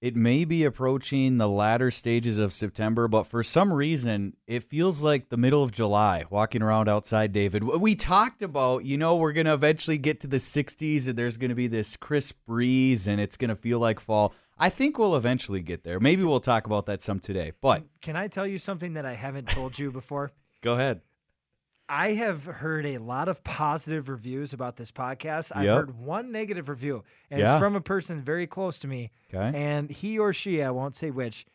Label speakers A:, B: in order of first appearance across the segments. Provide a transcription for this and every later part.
A: it may be approaching the latter stages of September, but for some reason, it feels like the middle of July walking around outside, David. We talked about, you know, we're going to eventually get to the 60s and there's going to be this crisp breeze and it's going to feel like fall. I think we'll eventually get there. Maybe we'll talk about that some today, but
B: Can I tell you something that I haven't told you before?
A: go ahead.
B: I have heard a lot of positive reviews about this podcast. I've
A: Yep.
B: heard one negative review, and
A: Yeah.
B: it's from a person very close to me.
A: Okay.
B: And he or she, I won't say which,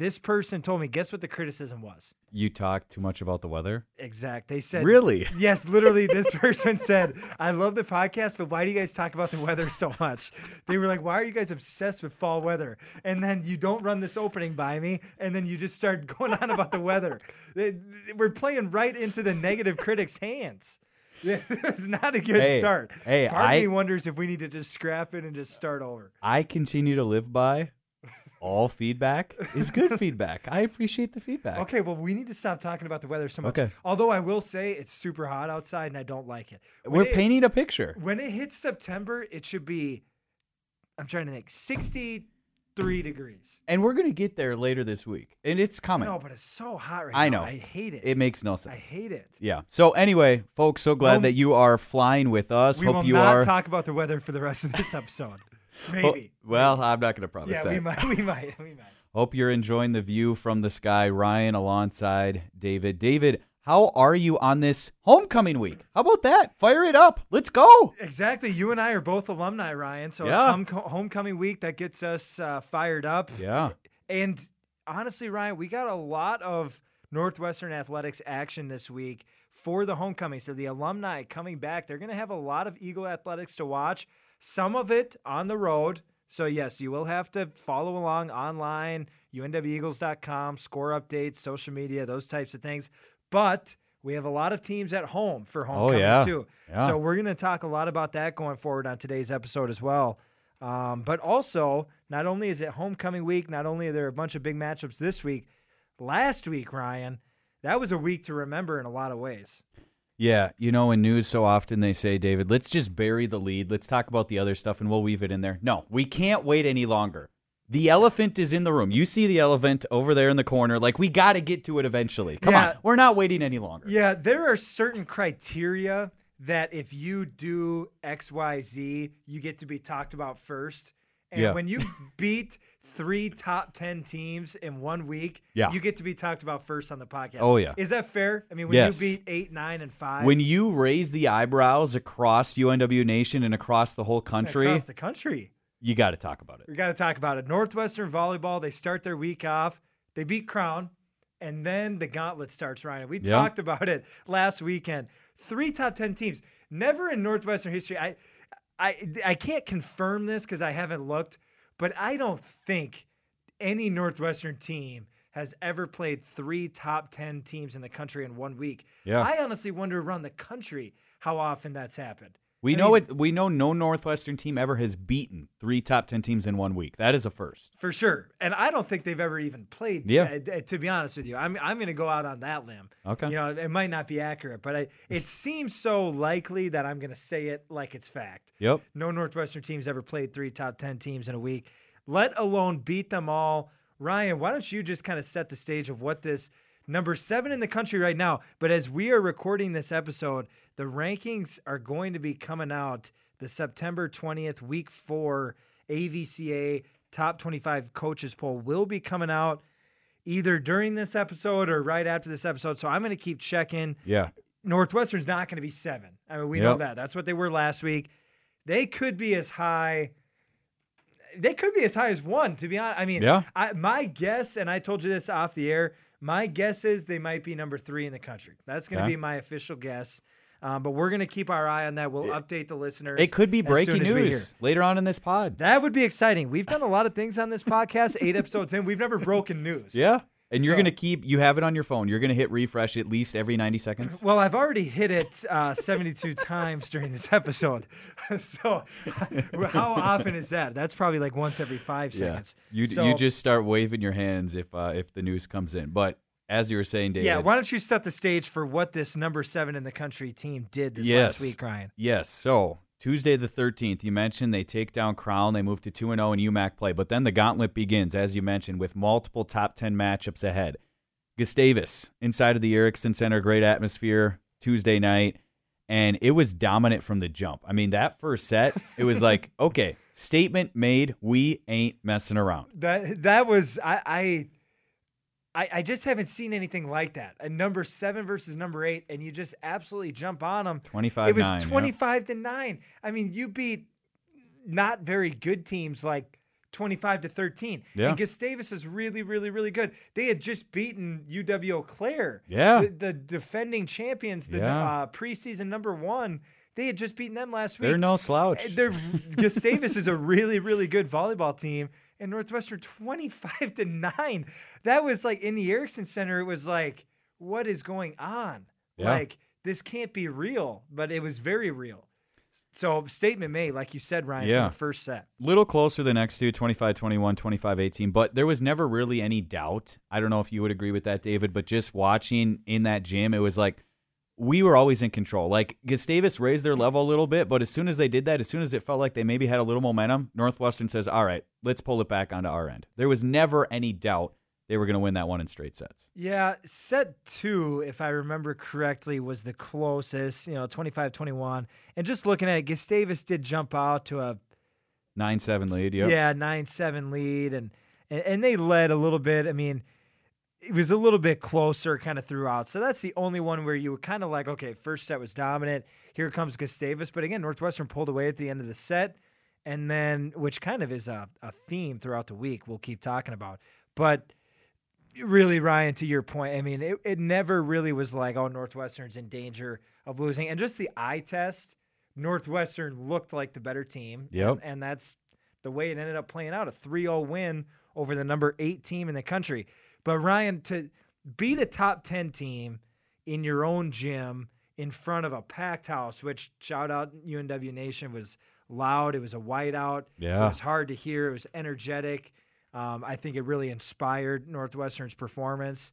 B: this person told me, guess what the criticism was?
A: You talk too much about the weather?
B: Exact. They said,
A: Really?
B: Yes, literally, this person said, I love the podcast, but why do you guys talk about the weather so much? They were like, why are you guys obsessed with fall weather? And then you don't run this opening by me, and then you just start going on about the weather. They- We're playing right into the negative critics' hands. It's not a good
A: Hey,
B: start.
A: hey,
B: Part
A: I-
B: me wonders if we need to just scrap it and just start over.
A: I continue to live by all feedback is good feedback. I appreciate the feedback.
B: Okay, well, we need to stop talking about the weather so much.
A: Okay.
B: Although I will say it's super hot outside and I don't like it. When
A: We're
B: it-
A: painting a picture.
B: When it hits September, it should be, I'm trying to think, 63 degrees.
A: And we're going to get there later this week. And it's coming.
B: No, but it's so hot right
A: I
B: now.
A: know.
B: I hate it.
A: It makes no sense.
B: I hate it.
A: Yeah. So anyway, folks, so glad
B: Well,
A: that you are flying with us.
B: We
A: Hope
B: will
A: you
B: not
A: are.
B: talk about the weather for the rest of this episode. Maybe.
A: well, I'm not going to promise
B: yeah,
A: that.
B: we might. We might. We might.
A: Hope you're enjoying the view from the sky. Ryan alongside David. David, how are you on this homecoming week? How about that? Fire it up. Let's go.
B: Exactly. You and I are both alumni, Ryan. So
A: Yeah.
B: it's home- homecoming week that gets us uh, fired up.
A: Yeah.
B: And honestly, Ryan, we got a lot of Northwestern athletics action this week for the homecoming. So the alumni coming back, they're going to have a lot of Eagle athletics to watch. Some of it on the road. So yes, you will have to follow along online, unweagles.com, score updates, social media, those types of things. But we have a lot of teams at home for homecoming
A: yeah.
B: too.
A: Yeah.
B: So we're going to talk a lot about that going forward on today's episode as well. Um, but also, not only is it homecoming week, not only are there a bunch of big matchups this week, last week, Ryan, that was a week to remember in a lot of ways.
A: Yeah, you know, in news so often they say, David, let's just bury the lead. Let's talk about the other stuff and we'll weave it in there. No, we can't wait any longer. The elephant is in the room. You see the elephant over there in the corner. Like, we got to get to it eventually. Come
B: Yeah.
A: on. We're not waiting any longer.
B: Yeah, there are certain criteria that if you do XYZ, you get to be talked about first. And
A: Yeah.
B: when you beat three top 10 teams in one week,
A: Yeah.
B: you get to be talked about first on the podcast.
A: Oh, yeah.
B: Is that fair? I mean, when
A: Yes.
B: you beat eight, nine, and five
A: When you raise the eyebrows across UNW Nation and across the whole country,
B: across the country,
A: you got to talk about it.
B: we got to talk about it. Northwestern volleyball, they start their week off. They beat Crown, and then the gauntlet starts, Ryan. We
A: Yeah.
B: talked about it last weekend. Three top 10 teams. Never in Northwestern history. I I I can't confirm this because I haven't looked, but I don't think any Northwestern team has ever played three top 10 teams in the country in one week.
A: Yeah.
B: I honestly wonder around the country how often that's happened.
A: We
B: I
A: know
B: mean,
A: it. We know no Northwestern team ever has beaten three top ten teams in one week. That is a first.
B: For sure. And I don't think they've ever even played.
A: Yeah.
B: uh, to be honest with you, I'm, I'm going to go out on that limb.
A: Okay.
B: You know, it might not be accurate, but I, it seems so likely that I'm going to say it like it's fact.
A: Yep.
B: No Northwestern teams ever played three top 10 teams in a week, let alone beat them all. Ryan, why don't you just kind of set the stage of what this number seven in the country right now? But as we are recording this episode, the rankings are going to be coming out the September 20th, week four AVCA top 25 coaches poll will be coming out either during this episode or right after this episode. So I'm going to keep checking.
A: Yeah.
B: Northwestern's not going to be seven. I mean, we know that. That's what they were last week. They could be as high. They could be as high as one. To be honest, I mean,
A: Yeah.
B: I, my guess, and I told you this off the air. My guess is they might be number three in the country. That's going to
A: Okay.
B: be my official guess. Um, but we're going to keep our eye on that. We'll update the listeners.
A: It could be breaking
B: soon as we hear.
A: news later on in this pod.
B: That would be exciting. We've done a lot of things on this podcast. Eight episodes in, we've never broken news.
A: Yeah. And you're
B: So-
A: going to keep, you have it on your phone. You're going to hit refresh at least every 90 seconds.
B: Well, I've already hit it uh, 72 times during this episode. so, how often is that? That's probably like once every five
A: Yeah.
B: seconds.
A: You,
B: So-
A: you just start waving your hands if uh, if the news comes in. But as you were saying, David.
B: Yeah, why don't you set the stage for what this number seven in the country team did this
A: yes.
B: last week, Ryan?
A: Yes. So Tuesday the 13th, you mentioned they take down Crown. They move to 2 0 in UMAC play. But then the gauntlet begins, as you mentioned, with multiple top 10 matchups ahead. Gustavus inside of the Ericksen Center, great atmosphere Tuesday night. And it was dominant from the jump. I mean, that first set, it was like, okay, statement made. We ain't messing around.
B: That that was I I I, I just haven't seen anything like that. A number seven versus number eight, and you just absolutely jump on them.
A: 25
B: It was
A: 9,
B: 25 to 9. I mean, you beat not very good teams like 25 to 13.
A: Yeah.
B: And Gustavus is really, really, really good. They had just beaten UW Eau Claire.
A: Yeah.
B: The, the defending champions, the
A: Yeah.
B: uh, preseason number one. They had just beaten them last week.
A: They're no slouch.
B: They're, Gustavus is a really, really good volleyball team, and Northwestern 25 to 9. That was like in the Ericksen Center, it was like, what is going on?
A: Yeah.
B: Like, this can't be real, but it was very real. So, statement made, like you said, Ryan,
A: Yeah.
B: from the first set.
A: little closer the next two 25 21 25 18 but there was never really any doubt i don't know if you would agree with that david but just watching in that gym it was like we were always in control like gustavus raised their level a little bit but as soon as they did that as soon as it felt like they maybe had a little momentum northwestern says all right let's pull it back onto our end there was never any doubt they were going to win that one in straight sets
B: Yeah, set two, if I remember correctly, was the closest, you know, 25 21. And just looking at it, Gustavus did jump out to a
A: 9-7 lead.
B: Yeah, nine seven lead, and, and and they led a little bit. I mean, it was a little bit closer kind of throughout. So that's the only one where you were kind of like, okay, first set was dominant. Here comes Gustavus, but again, Northwestern pulled away at the end of the set, and then which kind of is a, a theme throughout the week. We'll keep talking about, but. Really, Ryan, to your point, I mean, it, it never really was like, oh, Northwestern's in danger of losing. And just the eye test, Northwestern looked like the better team.
A: Yep.
B: And, and that's the way it ended up playing out a 3 0 win over the number eight team in the country. But Ryan, to beat a top 10 team in your own gym in front of a packed house, which shout out UNW Nation was loud. It was a whiteout.
A: Yeah.
B: It was hard to hear. It was energetic. Um, I think it really inspired Northwestern's performance.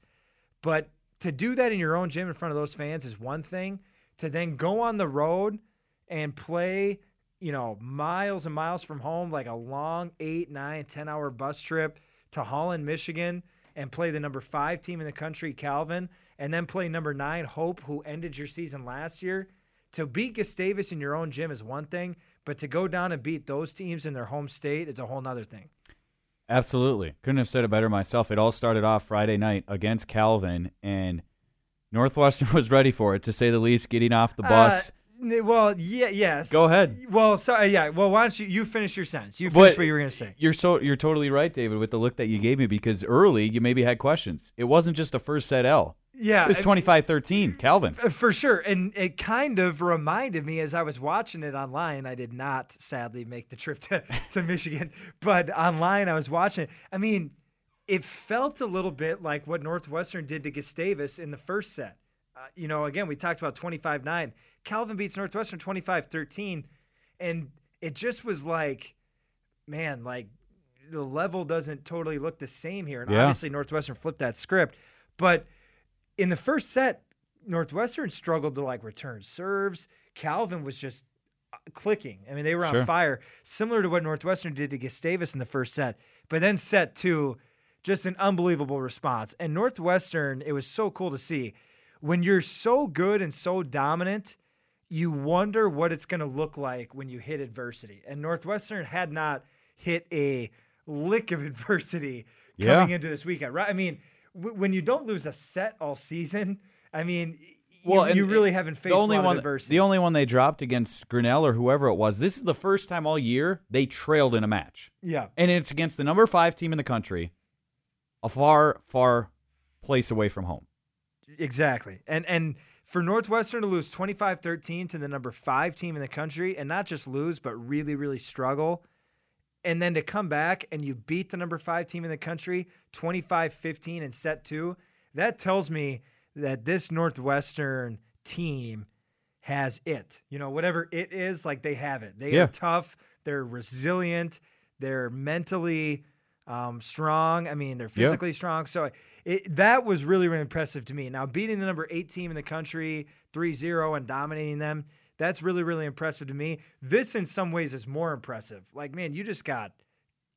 B: But to do that in your own gym in front of those fans is one thing. To then go on the road and play, you know, miles and miles from home, like a long eight, nine, 10 hour bus trip to Holland, Michigan, and play the number five team in the country, Calvin, and then play number nine, Hope, who ended your season last year. To beat Gustavus in your own gym is one thing, but to go down and beat those teams in their home state is a whole nother thing.
A: Absolutely. Couldn't have said it better myself. It all started off Friday night against Calvin, and Northwestern was ready for it, to say the least, getting off the bus.
B: Uh, well, yeah, yes.
A: Go ahead.
B: Well, sorry, yeah. Well, why don't you you finish your sentence? You finish
A: But
B: what you were going to say.
A: You're so you're totally right, David, with the look that you gave me because early you maybe had questions. It wasn't just a first set L.
B: Yeah,
A: It was
B: I
A: 25-13, Calvin.
B: Uh, For sure. And it kind of reminded me as I was watching it online. I did not sadly make the trip to, to Michigan, but online I was watching it. I mean, it felt a little bit like what Northwestern did to Gustavus in the first set. Uh, you know, again, we talked about 25 9. Calvin beats Northwestern 25 13. And it just was like, man, like the level doesn't totally look the same here. And
A: Yeah.
B: obviously, Northwestern flipped that script. But in the first set, Northwestern struggled to like return serves. Calvin was just uh, clicking. I mean, they were on
A: Sure.
B: fire, similar to what Northwestern did to Gustavus in the first set. But then set two, just an unbelievable response. And Northwestern, it was so cool to see. When you're so good and so dominant, you wonder what it's going to look like when you hit adversity. And Northwestern had not hit a lick of adversity
A: Yeah.
B: coming into this weekend, right? I mean, w- when you don't lose a set all season, I mean, you,
A: Well, and-
B: you really haven't faced
A: the only one,
B: adversity.
A: the only one they dropped against Grinnell or whoever it was. This is the first time all year they trailed in a match,
B: yeah,
A: and it's against the number five team in the country, a far, far place away from home.
B: Exactly. And and for Northwestern to lose 25-13 to the number 5 team in the country and not just lose but really really struggle and then to come back and you beat the number 5 team in the country 25-15 in set 2, that tells me that this Northwestern team has it. You know, whatever it is, like they have it. They
A: Yeah.
B: are tough, they're resilient, they're mentally um, strong. I mean, they're
A: Yeah.
B: physically strong. So it, that was really, really impressive to me. Now, beating the number eight team in the country 3 0 and dominating them, That's really, really impressive to me. This, in some ways, is more impressive. Like, man, you just got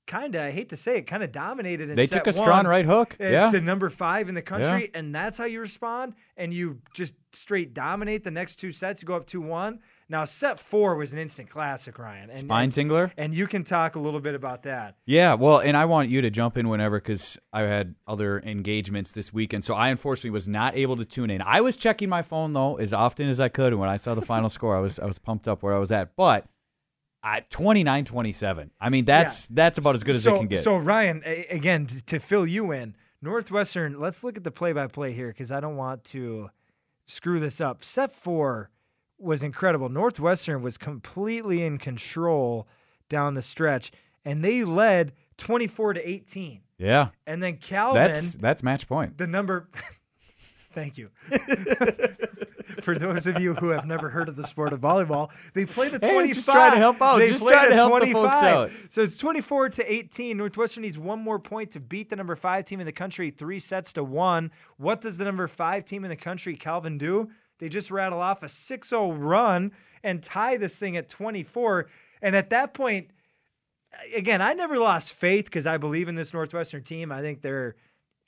B: kind of, I hate to say it, kind of dominated. In
A: They took a strong right hook. Yeah.
B: to number five in the country, and that's how you respond, and you just straight dominate the next two sets. You go up two one. Now, set four was an instant classic, Ryan. And,
A: Spine tingler.
B: and you can talk a little bit about that.
A: Yeah, well, and I want you to jump in whenever because I had other engagements this weekend, so I unfortunately was not able to tune in. I was checking my phone though as often as I could, and when I saw the final score, I was I was pumped up where I was at. But at 29-27, I mean that's that's about as good as
B: so,
A: it can get.
B: So Ryan, again, to fill you in, Northwestern. Let's look at the play-by-play here because I don't want to screw this up. Set four was incredible. Northwestern was completely in control down the stretch, and they led twenty-four to eighteen.
A: yeah,
B: And then Calvin,
A: that's that's match point.
B: the number. Thank you. For those of you who have never heard of the sport of volleyball, they play the
A: Hey,
B: 25.
A: just trying to help out.
B: They
A: Just trying to help the folks out.
B: So it's 24 to 18. Northwestern needs one more point to beat the number five team in the country, three sets to one. What does the number five team in the country, Calvin, do? They just rattle off a 6 0 run and tie this thing at 24. And at that point, again, I never lost faith because I believe in this Northwestern team. I think they're,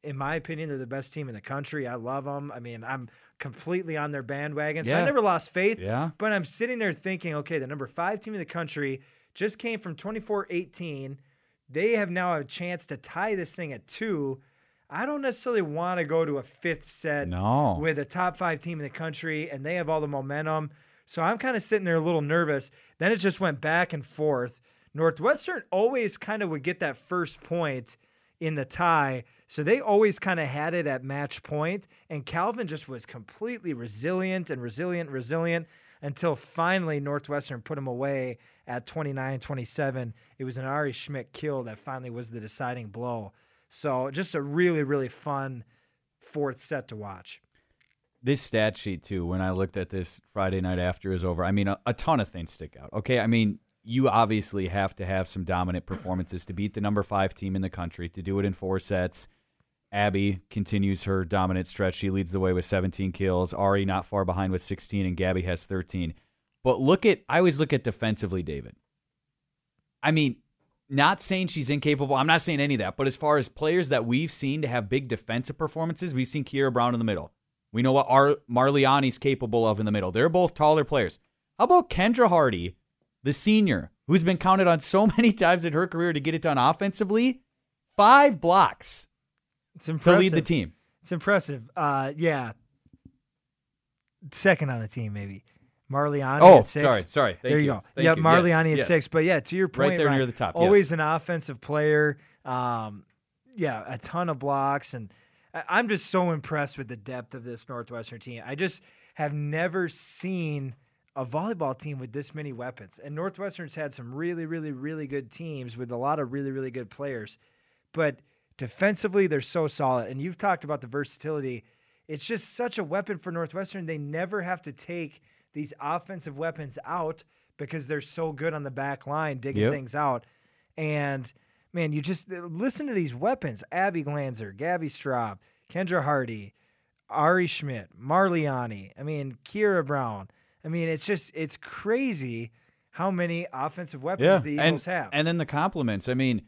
B: in my opinion, they're the best team in the country. I love them. I mean, I'm completely on their bandwagon. So I never lost faith.
A: Yeah.
B: But I'm sitting there thinking, okay, the number five team in the country just came from 24 18. They have now a chance to tie this thing at two. I don't necessarily want to go to a fifth set
A: No.
B: with a top five team in the country, and they have all the momentum. So I'm kind of sitting there a little nervous. Then it just went back and forth. Northwestern always kind of would get that first point in the tie. So they always kind of had it at match point, and Calvin just was completely resilient and resilient, resilient until finally Northwestern put him away at 29 27. It was an Ari Schmidt kill that finally was the deciding blow. So just a really, really fun fourth set to watch.
A: this stat sheet too when i looked at this friday night after is over i mean a, a ton of things stick out okay? I mean you obviously have to have some dominant performances to beat the number five team in the country to do it in four sets. Abby continues her dominant stretch. She leads the way with 17 kills. Ari not far behind with 16 and gabby has 13 but look at i always look at defensively david. I mean not saying she's incapable. I'm not saying any of that. But as far as players that we've seen to have big defensive performances, we've seen Kiera Brown in the middle. We know what Ar- Marliani's capable of in the middle. They're both taller players. How about Kendra Hardy, the senior, who's been counted on so many times in her career to get it done offensively? Five blocks
B: It's impressive.
A: to lead the team.
B: It's impressive. Uh, yeah. Second on the team, maybe. Marliani
A: Oh,
B: at six.
A: sorry, sorry. Thank
B: there you,
A: you.
B: go.
A: Thank
B: yeah,
A: you.
B: Marliani
A: Yes,
B: at
A: yes.
B: six. But yeah, to your point, Right
A: there near the top,
B: Always
A: yes.
B: an offensive player. Um, yeah, a ton of blocks, and I'm just so impressed with the depth of this Northwestern team. I just have never seen a volleyball team with this many weapons. And Northwestern's had some really, really, really good teams with a lot of really, really good players. But defensively, they're so solid. And you've talked about the versatility. It's just such a weapon for Northwestern. They never have to take these offensive weapons out because they're so good on the back line digging
A: Yep.
B: things out. And man, you just uh, listen to these weapons: Abby Glanzer, Gabby Straub, Kendra Hardy, Ari Schmidt, Marliani. I mean, Kira Brown. I mean, it's just it's crazy how many offensive weapons the
A: and,
B: Eagles have.
A: and then the compliments. I mean,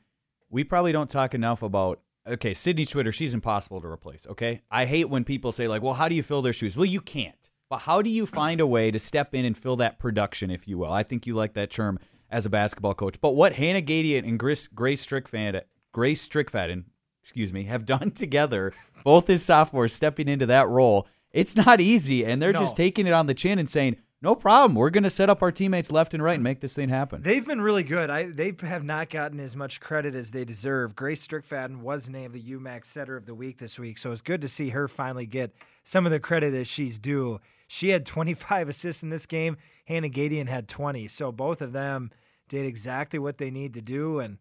A: we probably don't talk enough about. Okay, Sydney Schwitters, she's impossible to replace. Okay, I hate when people say like, "Well, how do you fill their shoes?" Well, you can't. But how do you find a way to step in and fill that production, if you will? I think you like that term as a basketball coach. But what Hannah Gadian and Grace, Grace Strickfad, Grace Strickfaden, excuse me, have done together, both as sophomores stepping into that role, it's not easy, and they're
B: No.
A: just taking it on the chin and saying, "No problem, we're going to set up our teammates left and right and make this thing happen."
B: They've been really good. I they have not gotten as much credit as they deserve. Grace Strickfaden was named the UMAC Setter of the Week this week, so it's good to see her finally get some of the credit that she's due. She had 25 assists in this game. Hannah Gadian had 20, so both of them did exactly what they need to do, and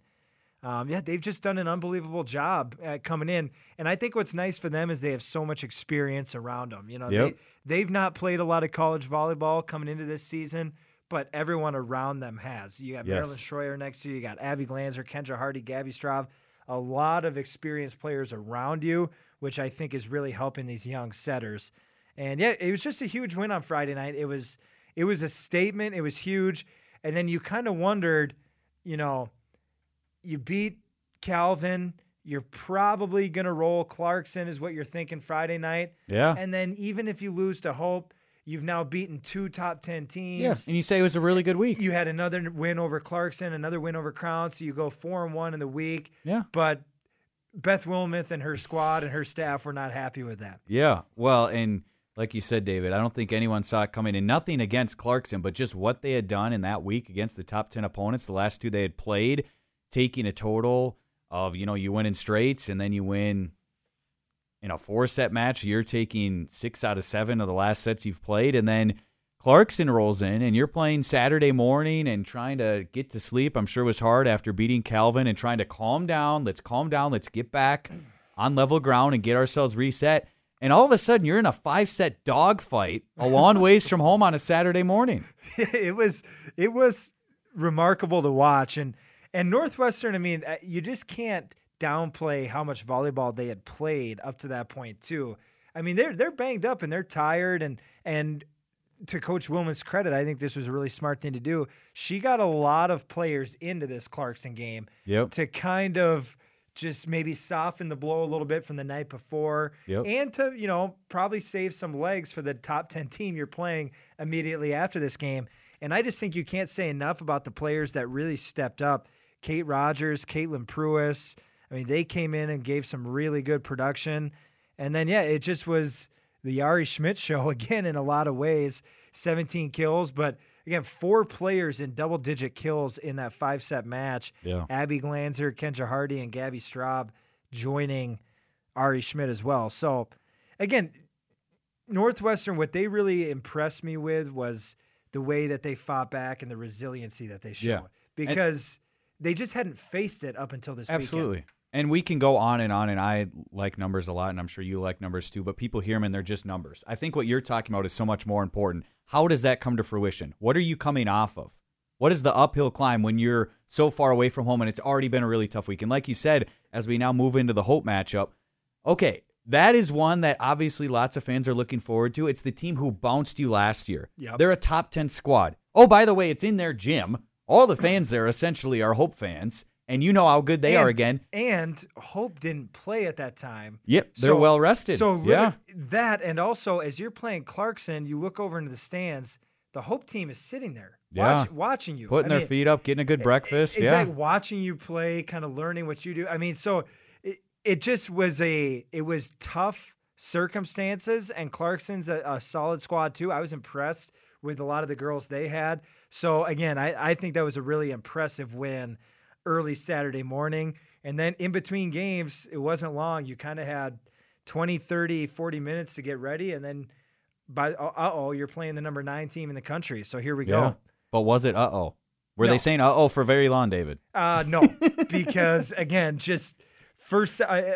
B: um, yeah, they've just done an unbelievable job at coming in. And I think what's nice for them is they have so much experience around them. You know,
A: Yep.
B: they, they've not played a lot of college volleyball coming into this season, but everyone around them has. You got
A: Yes.
B: Marilyn Schroyer next to you, you got Abby Glanzer, Kendra Hardy, Gabby Straub, a lot of experienced players around you, which I think is really helping these young setters. And yeah, it was just a huge win on Friday night. It was it was a statement. It was huge. And then you kind of wondered, you know, you beat Calvin. You're probably going to roll Clarkson, is what you're thinking Friday night.
A: Yeah.
B: And then even if you lose to Hope, you've now beaten two top 10 teams.
A: Yeah. And you say it was a really good week.
B: You had another win over Clarkson, another win over Crown. So you go four and one in the week.
A: Yeah.
B: But Beth Wilmoth and her squad and her staff were not happy with that.
A: Yeah. Well, and like you said, David, I don't think anyone saw it coming. And nothing against Clarkson, but just what they had done in that week against the top 10 opponents, the last two they had played, taking a total of, you know, you win in straights and then you win in a four set match. You're taking six out of seven of the last sets you've played. And then Clarkson rolls in and you're playing Saturday morning and trying to get to sleep. I'm sure was hard after beating Calvin and trying to calm down. Let's calm down. Let's get back on level ground and get ourselves reset. And all of a sudden, you're in a five set dogfight a long ways from home on a Saturday morning.
B: it was it was remarkable to watch and and Northwestern I mean uh, you just can't downplay how much volleyball they had played up to that point too. I mean they're they're banged up and they're tired and and to coach Wilmoth's credit I think this was a really smart thing to do. She got a lot of players into this Clarkson game
A: Yep.
B: to kind of just maybe soften the blow a little bit from the night before
A: Yep.
B: and to, you know, probably save some legs for the top 10 team you're playing immediately after this game. And I just think you can't say enough about the players that really stepped up. Kate Rogers, Caitlin Pruis. I mean, they came in and gave some really good production. And then, yeah, it just was the Ari Schmidt show again in a lot of ways 17 kills, but again, four players in double digit kills in that five set match.
A: Yeah.
B: Abby Glanzer, Kendra Hardy, and Gabby Straub joining Ari Schmidt as well. So, again, Northwestern, what they really impressed me with was the way that they fought back and the resiliency that they showed
A: Yeah.
B: because they just hadn't faced it up until this weekend.
A: And we can go on and on, and I like numbers a lot, and I'm sure you like numbers too, but people hear them and they're just numbers. I think what you're talking about is so much more important. How does that come to fruition? What are you coming off of? What is the uphill climb when you're so far away from home and it's already been a really tough week? And like you said, as we now move into the Hope matchup, okay, that is one that obviously lots of fans are looking forward to. It's the team who bounced you last year.
B: Yep.
A: They're a top 10 squad. Oh, by the way, it's in their gym. All the fans there essentially are Hope fans, and you know how good they
B: And-
A: are again.
B: And Hope didn't play at that time.
A: Yep, they're
B: So-
A: well rested.
B: So
A: yeah,
B: that, and also as you're playing Clarkson, you look over into the stands. The Hope team is sitting there,
A: Yeah.
B: watch, watching you,
A: putting
B: I
A: their
B: mean,
A: feet up, getting a good breakfast.
B: It's
A: yeah,
B: like watching you play, kind of learning what you do. I mean, so it, it just was a it was tough circumstances, and Clarkson's a, a solid squad too. I was impressed with a lot of the girls they had. So again, I, I think that was a really impressive win early Saturday morning. And then in between games, it wasn't long. You kind of had 20, 30, 40 minutes to get ready. And then by uh oh, you're playing the number nine team in the country. So here we
A: yeah.
B: go.
A: But was it uh oh? Were
B: No.
A: they saying uh oh for very long, David?
B: Uh, no, because again, just first uh,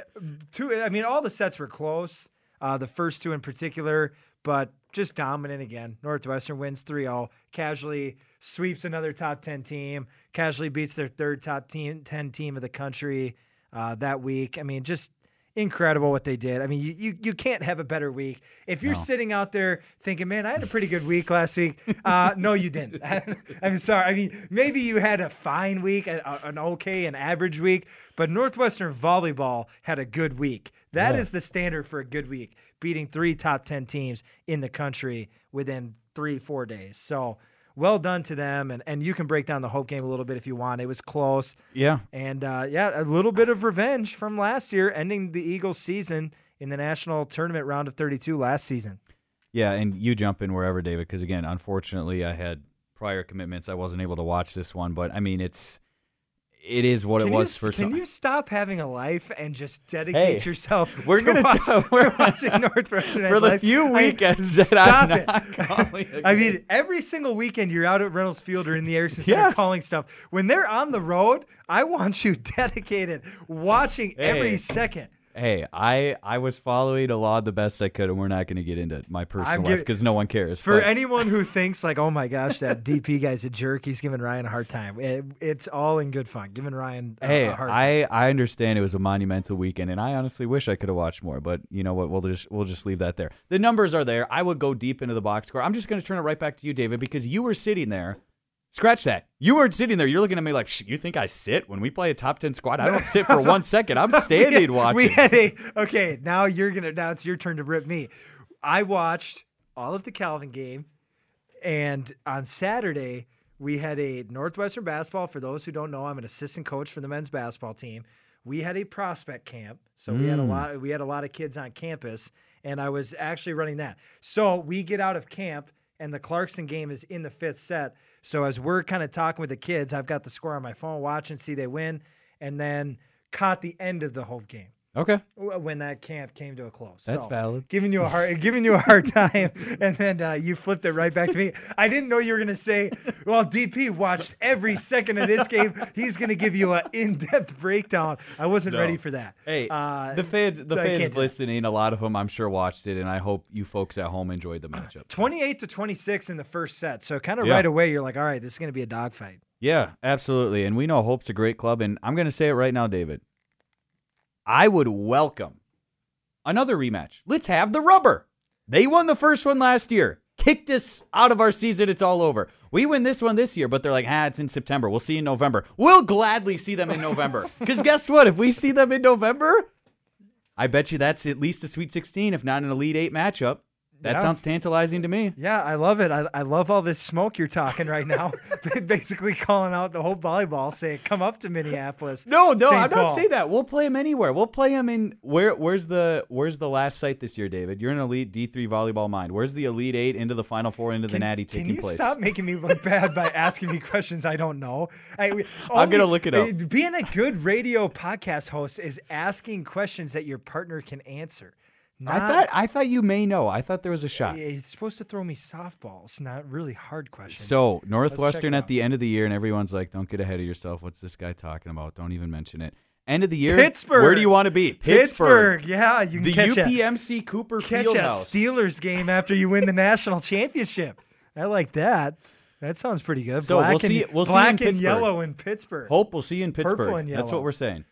B: two. I mean, all the sets were close. Uh, the first two in particular, but just dominant again. Northwestern wins 3-0. Casually sweeps another top 10 team. Casually beats their third top team 10 team of the country uh, that week. I mean, just incredible what they did. I mean, you you, you can't have a better week. If you're
A: No.
B: sitting out there thinking, "Man, I had a pretty good week last week," uh, no, you didn't. I'm sorry. I mean, maybe you had a fine week, a- an okay, an average week, but Northwestern volleyball had a good week. That is
A: Yeah.
B: the standard for a good week, beating three top ten teams in the country within three four days. So. Well done to them, and, and you can break down the Hope game a little bit if you want. It was close.
A: Yeah,
B: And uh, yeah, a little bit of revenge from last year, ending the Eagles' season in the national tournament round of 32 last season.
A: yeah. And you jump in wherever, David, because again, unfortunately, I had prior commitments. I wasn't able to watch this one, but I mean, it's it is what
B: Can
A: it
B: you,
A: was for
B: can
A: some.
B: you stop having a life and just dedicate
A: Hey,
B: yourself?
A: we're gonna
B: watch-
A: tell- we're-
B: watching Northwestern
A: for the
B: Life?
A: few
B: I
A: weekends that
B: stop
A: I'm
B: it.
A: not calling a
B: I mean, every single weekend you're out at Reynolds Field or in the Ericksen Center
A: Yes.
B: calling stuff. When they're on the road, I want you dedicated, watching every second.
A: Hey, I I was following along the best I could, and we're not going to get into my personal
B: I'm
A: life because no one cares.
B: For
A: but-
B: anyone who thinks like, oh my gosh, that DP guy's a jerk, he's giving Ryan a hard time. It, it's all in good fun, giving Ryan a,
A: Hey,
B: a hard time.
A: I, I understand it was a monumental weekend, and I honestly wish I could have watched more. But you know what? We'll just we'll just leave that there. The numbers are there. I would go deep into the box score. I'm just going to turn it right back to you, David, because you were sitting there. Scratch that. You weren't sitting there. You're looking at me like, you think I sit when we play a top ten squad? I don't sit for one second. I'm standing watching.
B: We had a okay. Now you're gonna. Now it's your turn to rip me. I watched all of the Calvin game, and on Saturday we had a Northwestern basketball. For those who don't know, I'm an assistant coach for the men's basketball team. We had a prospect camp, so we had a hmm. lot. We had a lot of kids on campus, and I was actually running that. So we get out of camp, and the Clarkson game is in the fifth set. So as we're kind of talking with the kids, I've got the score on my phone, watching, see they win, and then caught the end of the whole game
A: okay.
B: when that camp came to a close.
A: That's
B: So,
A: valid.
B: Giving you a hard, giving you a hard time, and then uh, you flipped it right back to me. I didn't know you were gonna say, "Well, DP watched every second of this game. He's gonna give you an in-depth breakdown." I wasn't
A: No.
B: ready for that.
A: Hey,
B: Uh,
A: the fans, the
B: so
A: fans listening, a lot of them, I'm sure, watched it, and I hope you folks at home enjoyed the matchup.
B: 28 to 26 in the first set. So kind of
A: Yeah.
B: right away, you're like, "All right, this is gonna be a dogfight."
A: Yeah, absolutely. And we know Hope's a great club. And I'm going to say it right now, David. I would welcome another rematch. Let's have the rubber. They won the first one last year, kicked us out of our season. It's all over. We win this one this year, but they're like, ah, it's in September. We'll see you in November. We'll gladly see them in November. Because guess what? If we see them in November, I bet you that's at least a Sweet 16, if not an Elite Eight matchup. That
B: Yeah.
A: sounds tantalizing to me.
B: Yeah, I love it. I, I love all this smoke you're talking right now. Basically calling out the whole volleyball, saying, "Come up to Minneapolis."
A: No, no,
B: St.
A: I'm
B: Paul.
A: not saying that. We'll play them anywhere. We'll play them in where? Where's the Where's the last site this year, David? You're an elite D3 volleyball mind. Where's the elite eight into the final four into the
B: Can-
A: natty
B: Can
A: taking
B: you
A: place?
B: stop making me look bad by asking me questions I don't know? I,
A: I'm gonna look it up.
B: Being a good radio podcast host is asking questions that your partner can answer.
A: I thought I thought you may know. I thought there was a shot.
B: he's supposed to throw me softballs, not really hard questions.
A: So Northwestern at the end of the year, and everyone's like, "Don't get ahead of yourself. What's this guy talking about? Don't even mention it." End of the year,
B: Pittsburgh.
A: Where do you want to be?
B: Pittsburgh, yeah, you can
A: The
B: catch a,
A: UPMC Cooper
B: catch a Steelers game after you win the national championship. I like that. That sounds pretty good.
A: So
B: black
A: we'll
B: and,
A: see- we'll see in
B: black and
A: Pittsburgh.
B: yellow in Pittsburgh.
A: Hope we'll see you in Pittsburgh.
B: and
A: That's what we're saying.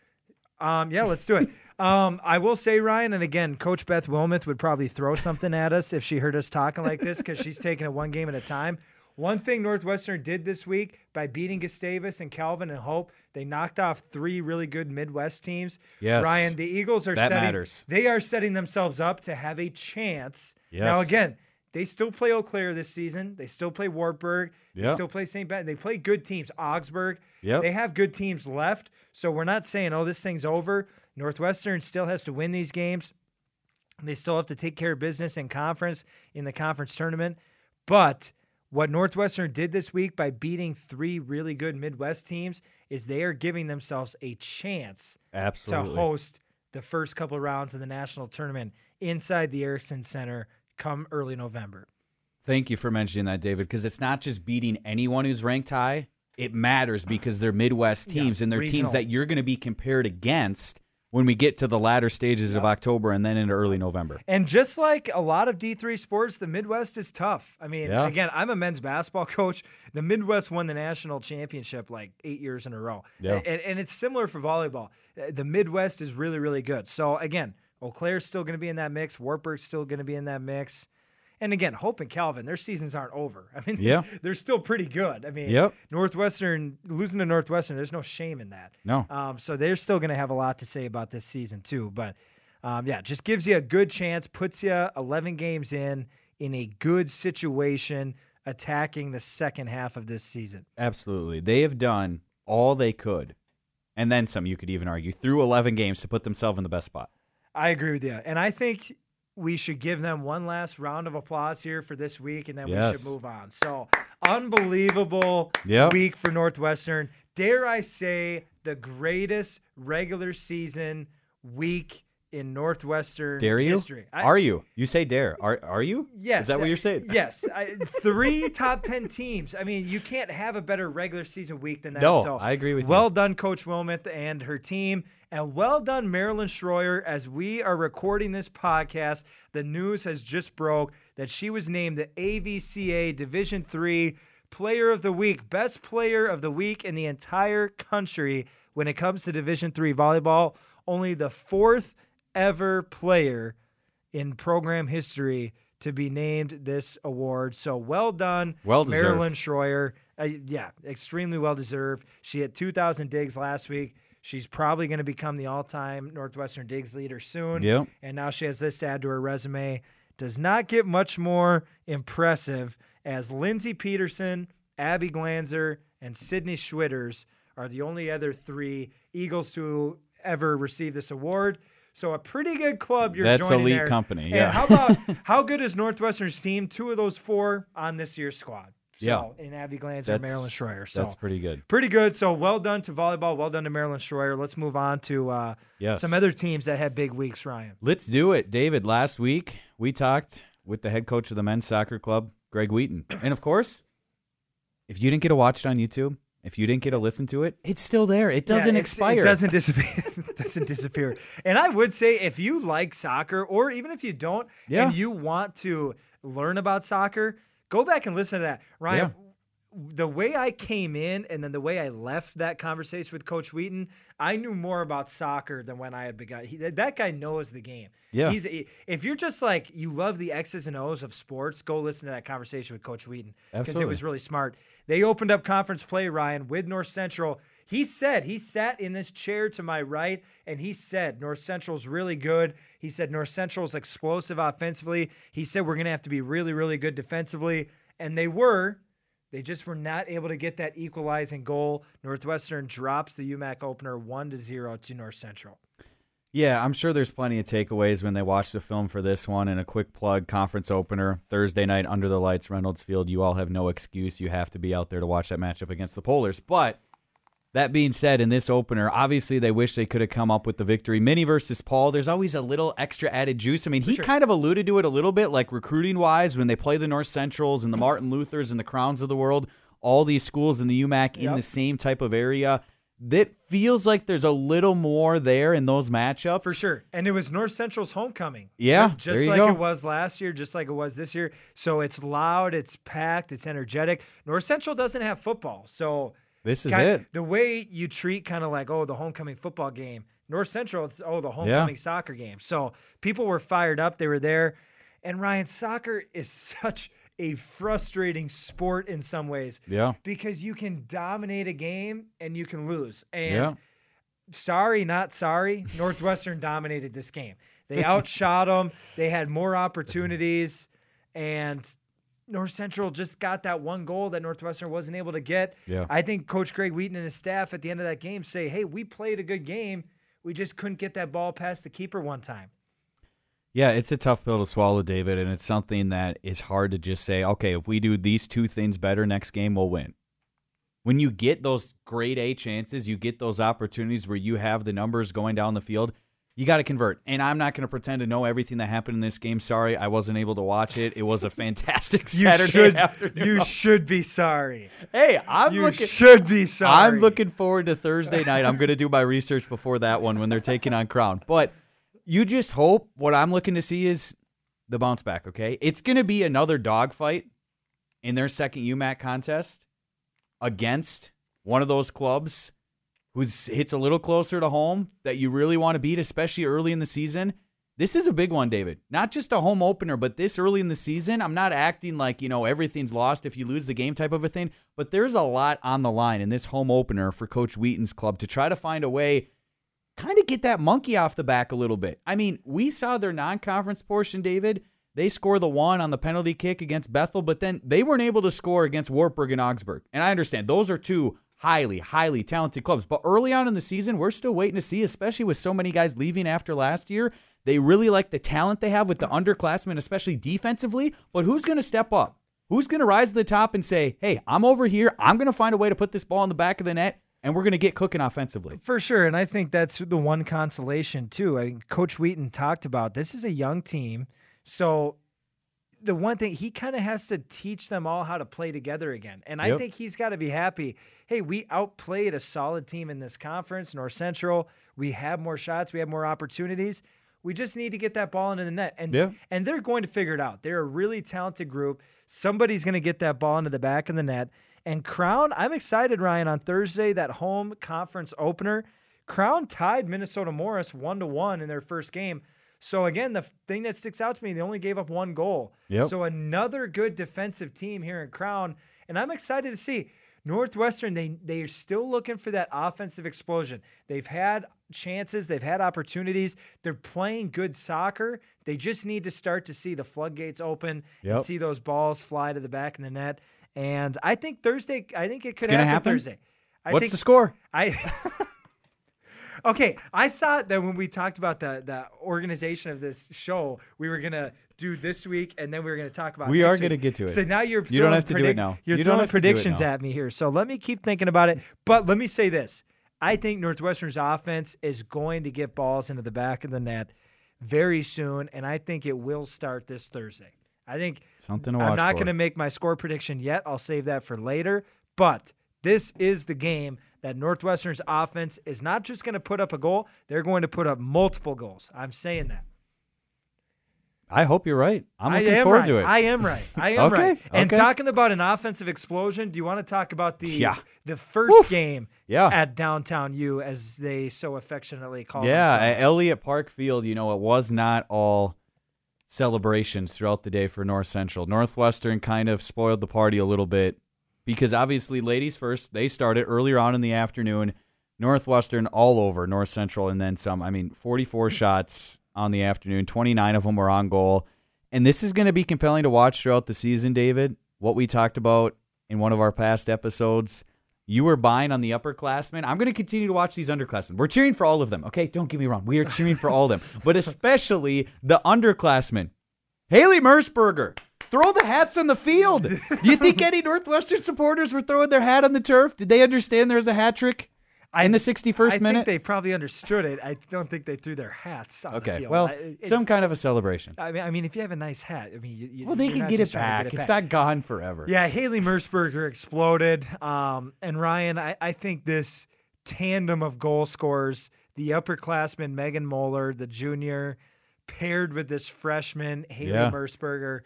B: Um, yeah, let's do it. Um, I will say, Ryan, and again, Coach Beth Wilmoth would probably throw something at us if she heard us talking like this because she's taking it one game at a time. One thing Northwestern did this week by beating Gustavus and Calvin and Hope, they knocked off three really good Midwest teams.
A: Yes.
B: Ryan, the Eagles are
A: That
B: setting
A: matters.
B: they are setting themselves up to have a chance.
A: Yes.
B: Now again, they still play Eau Claire this season. They still play Wartburg. They still play St. Ben. They play good teams. Augsburg.
A: Yep.
B: They have good teams left. So we're not saying, oh, this thing's over. Northwestern still has to win these games. They still have to take care of business in conference in the conference tournament. But what Northwestern did this week by beating three really good Midwest teams is they are giving themselves a chance
A: Absolutely.
B: to host the first couple rounds of the national tournament inside the Ericksen Center come early November.
A: Thank you for mentioning that, David, because it's not just beating anyone who's ranked high. It matters because they're Midwest
B: Yeah,
A: teams and they're
B: regional.
A: teams that you're going to be compared against when we get to the latter stages of October and then into early November.
B: And just like a lot of D3 sports, the Midwest is tough. I mean,
A: Yeah.
B: again, I'm a men's basketball coach. The Midwest won the national championship like eight years in a row.
A: Yeah.
B: And, and it's similar for volleyball. Uh, The Midwest is really, really good. So, again, Eau Claire's still going to be in that mix. Wartburg's still going to be in that mix. And again, Hope and Calvin, their seasons aren't over. I mean,
A: Yeah.
B: they're still pretty good. I mean,
A: Yep.
B: Northwestern, losing to Northwestern, there's no shame in that.
A: No.
B: Um, so they're still going to have a lot to say about this season too. But um, yeah, just gives you a good chance, puts you 11 games in in a good situation, attacking the second half of this season.
A: Absolutely. They have done all they could, and then some, you could even argue, through 11 games to put themselves in the best spot.
B: I agree with you, and I think we should give them one last round of applause here for this week, and then we should move on. So unbelievable
A: Yep.
B: week for Northwestern. Dare I say the greatest regular season week in Northwestern
A: Dare you?
B: history. I-
A: are you? You say dare. Are are you?
B: Yes.
A: Is that what you're saying?
B: Yes. I, three top 10 teams. I mean, you can't have a better regular season week than that.
A: No,
B: so
A: I agree with you.
B: well done, Coach Wilmoth and her team. And well done, Marilyn Schroyer. As we are recording this podcast, the news has just broke that she was named the AVCA Division Three Player of the Week, best player of the week in the entire country when it comes to Division Three volleyball. Only the fourth ever player in program history to be named this award. So well done,
A: Well deserved.
B: Marilyn Schroyer. Uh, yeah, extremely well deserved. She had 2,000 digs last week. She's probably going to become the all-time Northwestern digs leader soon.
A: Yep.
B: And now she has this to add to her resume. Does not get much more impressive as Lindsey Peterson, Abby Glanzer, and Sydney Schwitters are the only other three Eagles to ever receive this award. So a pretty good club you're
A: That's
B: joining
A: elite
B: there.
A: company,
B: And
A: yeah.
B: how about how good is Northwestern's team? Two of those four on this year's squad. So in Abby Glanzer, and Marilyn Schroyer. So
A: That's pretty good.
B: pretty good. So well done to volleyball. Well done to Marilyn Schroyer. Let's move on to uh,
A: Yes.
B: some other teams that had big weeks. Ryan.
A: Let's do it, David. Last week we talked with the head coach of the men's soccer club, Greg Wheaton, and of course, if you didn't get to watch it on YouTube, if you didn't get to listen to it, it's still there. It doesn't
B: Yeah,
A: expire.
B: It doesn't disappear. it doesn't disappear. And I would say if you like soccer, or even if you don't,
A: Yeah.
B: and you want to learn about soccer, go back and listen to that. Ryan, the way I came in and then the way I left that conversation with Coach Wheaton, I knew more about soccer than when I had begun. He, that guy knows the game.
A: Yeah.
B: He's if you're just like you love the X's and O's of sports, go listen to that conversation with Coach Wheaton because it was really smart. They opened up conference play, Ryan, with North Central. He said he sat in this chair to my right and he said North Central's really good. He said North Central's explosive offensively. He said we're going to have to be really, really good defensively. And they were. They just were not able to get that equalizing goal. Northwestern drops the UMAC opener 1 to 0 to North Central.
A: Yeah, I'm sure there's plenty of takeaways when they watch the film for this one. And a quick plug conference opener Thursday night under the lights, Reynolds Field. You all have no excuse. You have to be out there to watch that matchup against the Polars. But that being said, in this opener, obviously they wish they could have come up with the victory. Minnie versus Paul, there's always a little extra added juice. I mean, he
B: sure.
A: kind of alluded to it a little bit, like recruiting wise, when they play the North Centrals and the Martin Luthers and the Crowns of the world, all these schools in the UMAC in the same type of area. That feels like there's a little more there in those matchups.
B: For sure. And it was North Central's homecoming.
A: Yeah,
B: Ju- Just, like
A: go.
B: it was last year, just like it was this year. So it's loud, it's packed, it's energetic. North Central doesn't have football. So
A: This is
B: kind-
A: it.
B: The way you treat kind of like, oh, the homecoming football game. North Central, it's oh, the homecoming soccer game. So people were fired up. They were there. And Ryan, soccer is such a frustrating sport in some ways.
A: Yeah.
B: Because you can dominate a game and you can lose. And
A: Yeah.
B: sorry, not sorry. Northwestern dominated this game. They outshot them. They had more opportunities, and North Central just got that one goal that Northwestern wasn't able to get.
A: Yeah.
B: I think Coach Greg Wheaton and his staff at the end of that game say, "Hey, we played a good game. We just couldn't get that ball past the keeper one time."
A: Yeah, it's a tough pill to swallow, David, and it's something that is hard to just say, okay, if we do these two things better next game, we'll win. When you get those grade A chances, you get those opportunities where you have the numbers going down the field, you got to convert. And I'm not going to pretend to know everything that happened in this game. Sorry, I wasn't able to watch it. It was a fantastic
B: You
A: Saturday
B: should,
A: afternoon.
B: you should be sorry.
A: hey, I'm
B: You
A: looking.
B: should be sorry.
A: I'm looking forward to Thursday night. I'm going to do my research before that one when they're taking on Crown. But you just hope what I'm looking to see is the bounce back, okay? It's going to be another dogfight in their second UMAC contest against one of those clubs who's hits a little closer to home that you really want to beat, especially early in the season. This is a big one, David. Not just a home opener, but this early in the season. I'm not acting like, you know, everything's lost if you lose the game type of a thing, but there's a lot on the line in this home opener for Coach Wheaton's club to try to find a way kind of get that monkey off the back a little bit. I mean, we saw their non-conference portion, David. They score the one on the penalty kick against Bethel, but then they weren't able to score against Wartburg and Augsburg. And I understand those are two highly, highly talented clubs. But early on in the season, we're still waiting to see, especially with so many guys leaving after last year. They really like the talent they have with the underclassmen, especially defensively. But who's going to step up? Who's going to rise to the top and say, hey, I'm over here. I'm going to find a way to put this ball in the back of the net and we're going to get cooking offensively.
B: For sure. And I think that's the one consolation, too. I mean, Coach Wheaton talked about this is a young team. So the one thing he kind of has to teach them all how to play together again. And I think he's got to be happy. Hey, we outplayed a solid team in this conference, North Central. We have more shots, we have more opportunities. We just need to get that ball into the net. And
A: Yeah.
B: and they're going to figure it out. They're a really talented group. Somebody's going to get that ball into the back of the net. And Crown, I'm excited, Ryan, on Thursday, that home conference opener. Crown tied Minnesota Morris one to one in their first game. So again, the thing that sticks out to me, they only gave up one goal.
A: Yep.
B: So another good defensive team here in Crown, and I'm excited to see Northwestern. They they are still looking for that offensive explosion. They've had chances, they've had opportunities. They're playing good soccer. They just need to start to see the floodgates open and see those balls fly to the back of the net. And I think Thursday, I think it could happen,
A: happen?
B: Thursday. I
A: What's
B: think
A: the score?
B: I Okay, I thought that when we talked about the the organization of this show, we were gonna do this week, and then we were gonna talk about.
A: We are
B: week.
A: gonna get to it.
B: So now you're
A: You don't
B: throwing
A: have to do it now.
B: You're
A: You don't
B: throwing
A: have to do it
B: predictions at me here, so let me keep thinking about it. But let me say this: I think Northwestern's offense is going to get balls into the back of the net very soon, and I think it will start this Thursday. I think
A: Something to
B: I'm not going to make my score prediction yet. I'll save that for later. But this is the game that Northwestern's offense is not just going to put up a goal, they're going to put up multiple goals. I'm saying that.
A: I hope you're right. I'm looking forward
B: right.
A: to it.
B: I am right. I am
A: Okay,
B: right. And
A: okay.
B: talking about an offensive explosion, do you want to talk about the
A: Yeah.
B: the first game
A: Yeah.
B: at downtown U as they so affectionately call it?
A: yeah, at? Elliott Park Field, you know, it was not all celebrations throughout the day for North Central. Northwestern kind of spoiled the party a little bit because obviously, ladies first, they started earlier on in the afternoon. Northwestern all over North Central and then some. I mean, 44 mm-hmm. shots on the afternoon, 29 of them were on goal. And this is going to be compelling to watch throughout the season, David. What we talked about in one of our past episodes. You were buying on the upperclassmen. I'm going to continue to watch these underclassmen. We're cheering for all of them. Okay, don't get me wrong. We are cheering for all of them, but especially the underclassmen. Haley Mersberger, throw the hats on the field. Do you think any Northwestern supporters were throwing their hat on the turf? Did they understand there was a hat trick in the 61st
B: I
A: minute?
B: think they probably understood it. I don't think they threw their hats on the
A: okay, well,
B: I- it-
A: some kind of a celebration.
B: I mean, I mean, if you have a nice hat, I mean, you, you,
A: Well, they can get it back.
B: get
A: It's
B: back.
A: not gone forever.
B: Yeah, Haley Mersberger exploded. Um, and Ryan, I, I think this tandem of goal scorers, the upperclassman Megan Moeller, the junior, paired with this freshman Haley
A: Yeah.
B: Mersberger,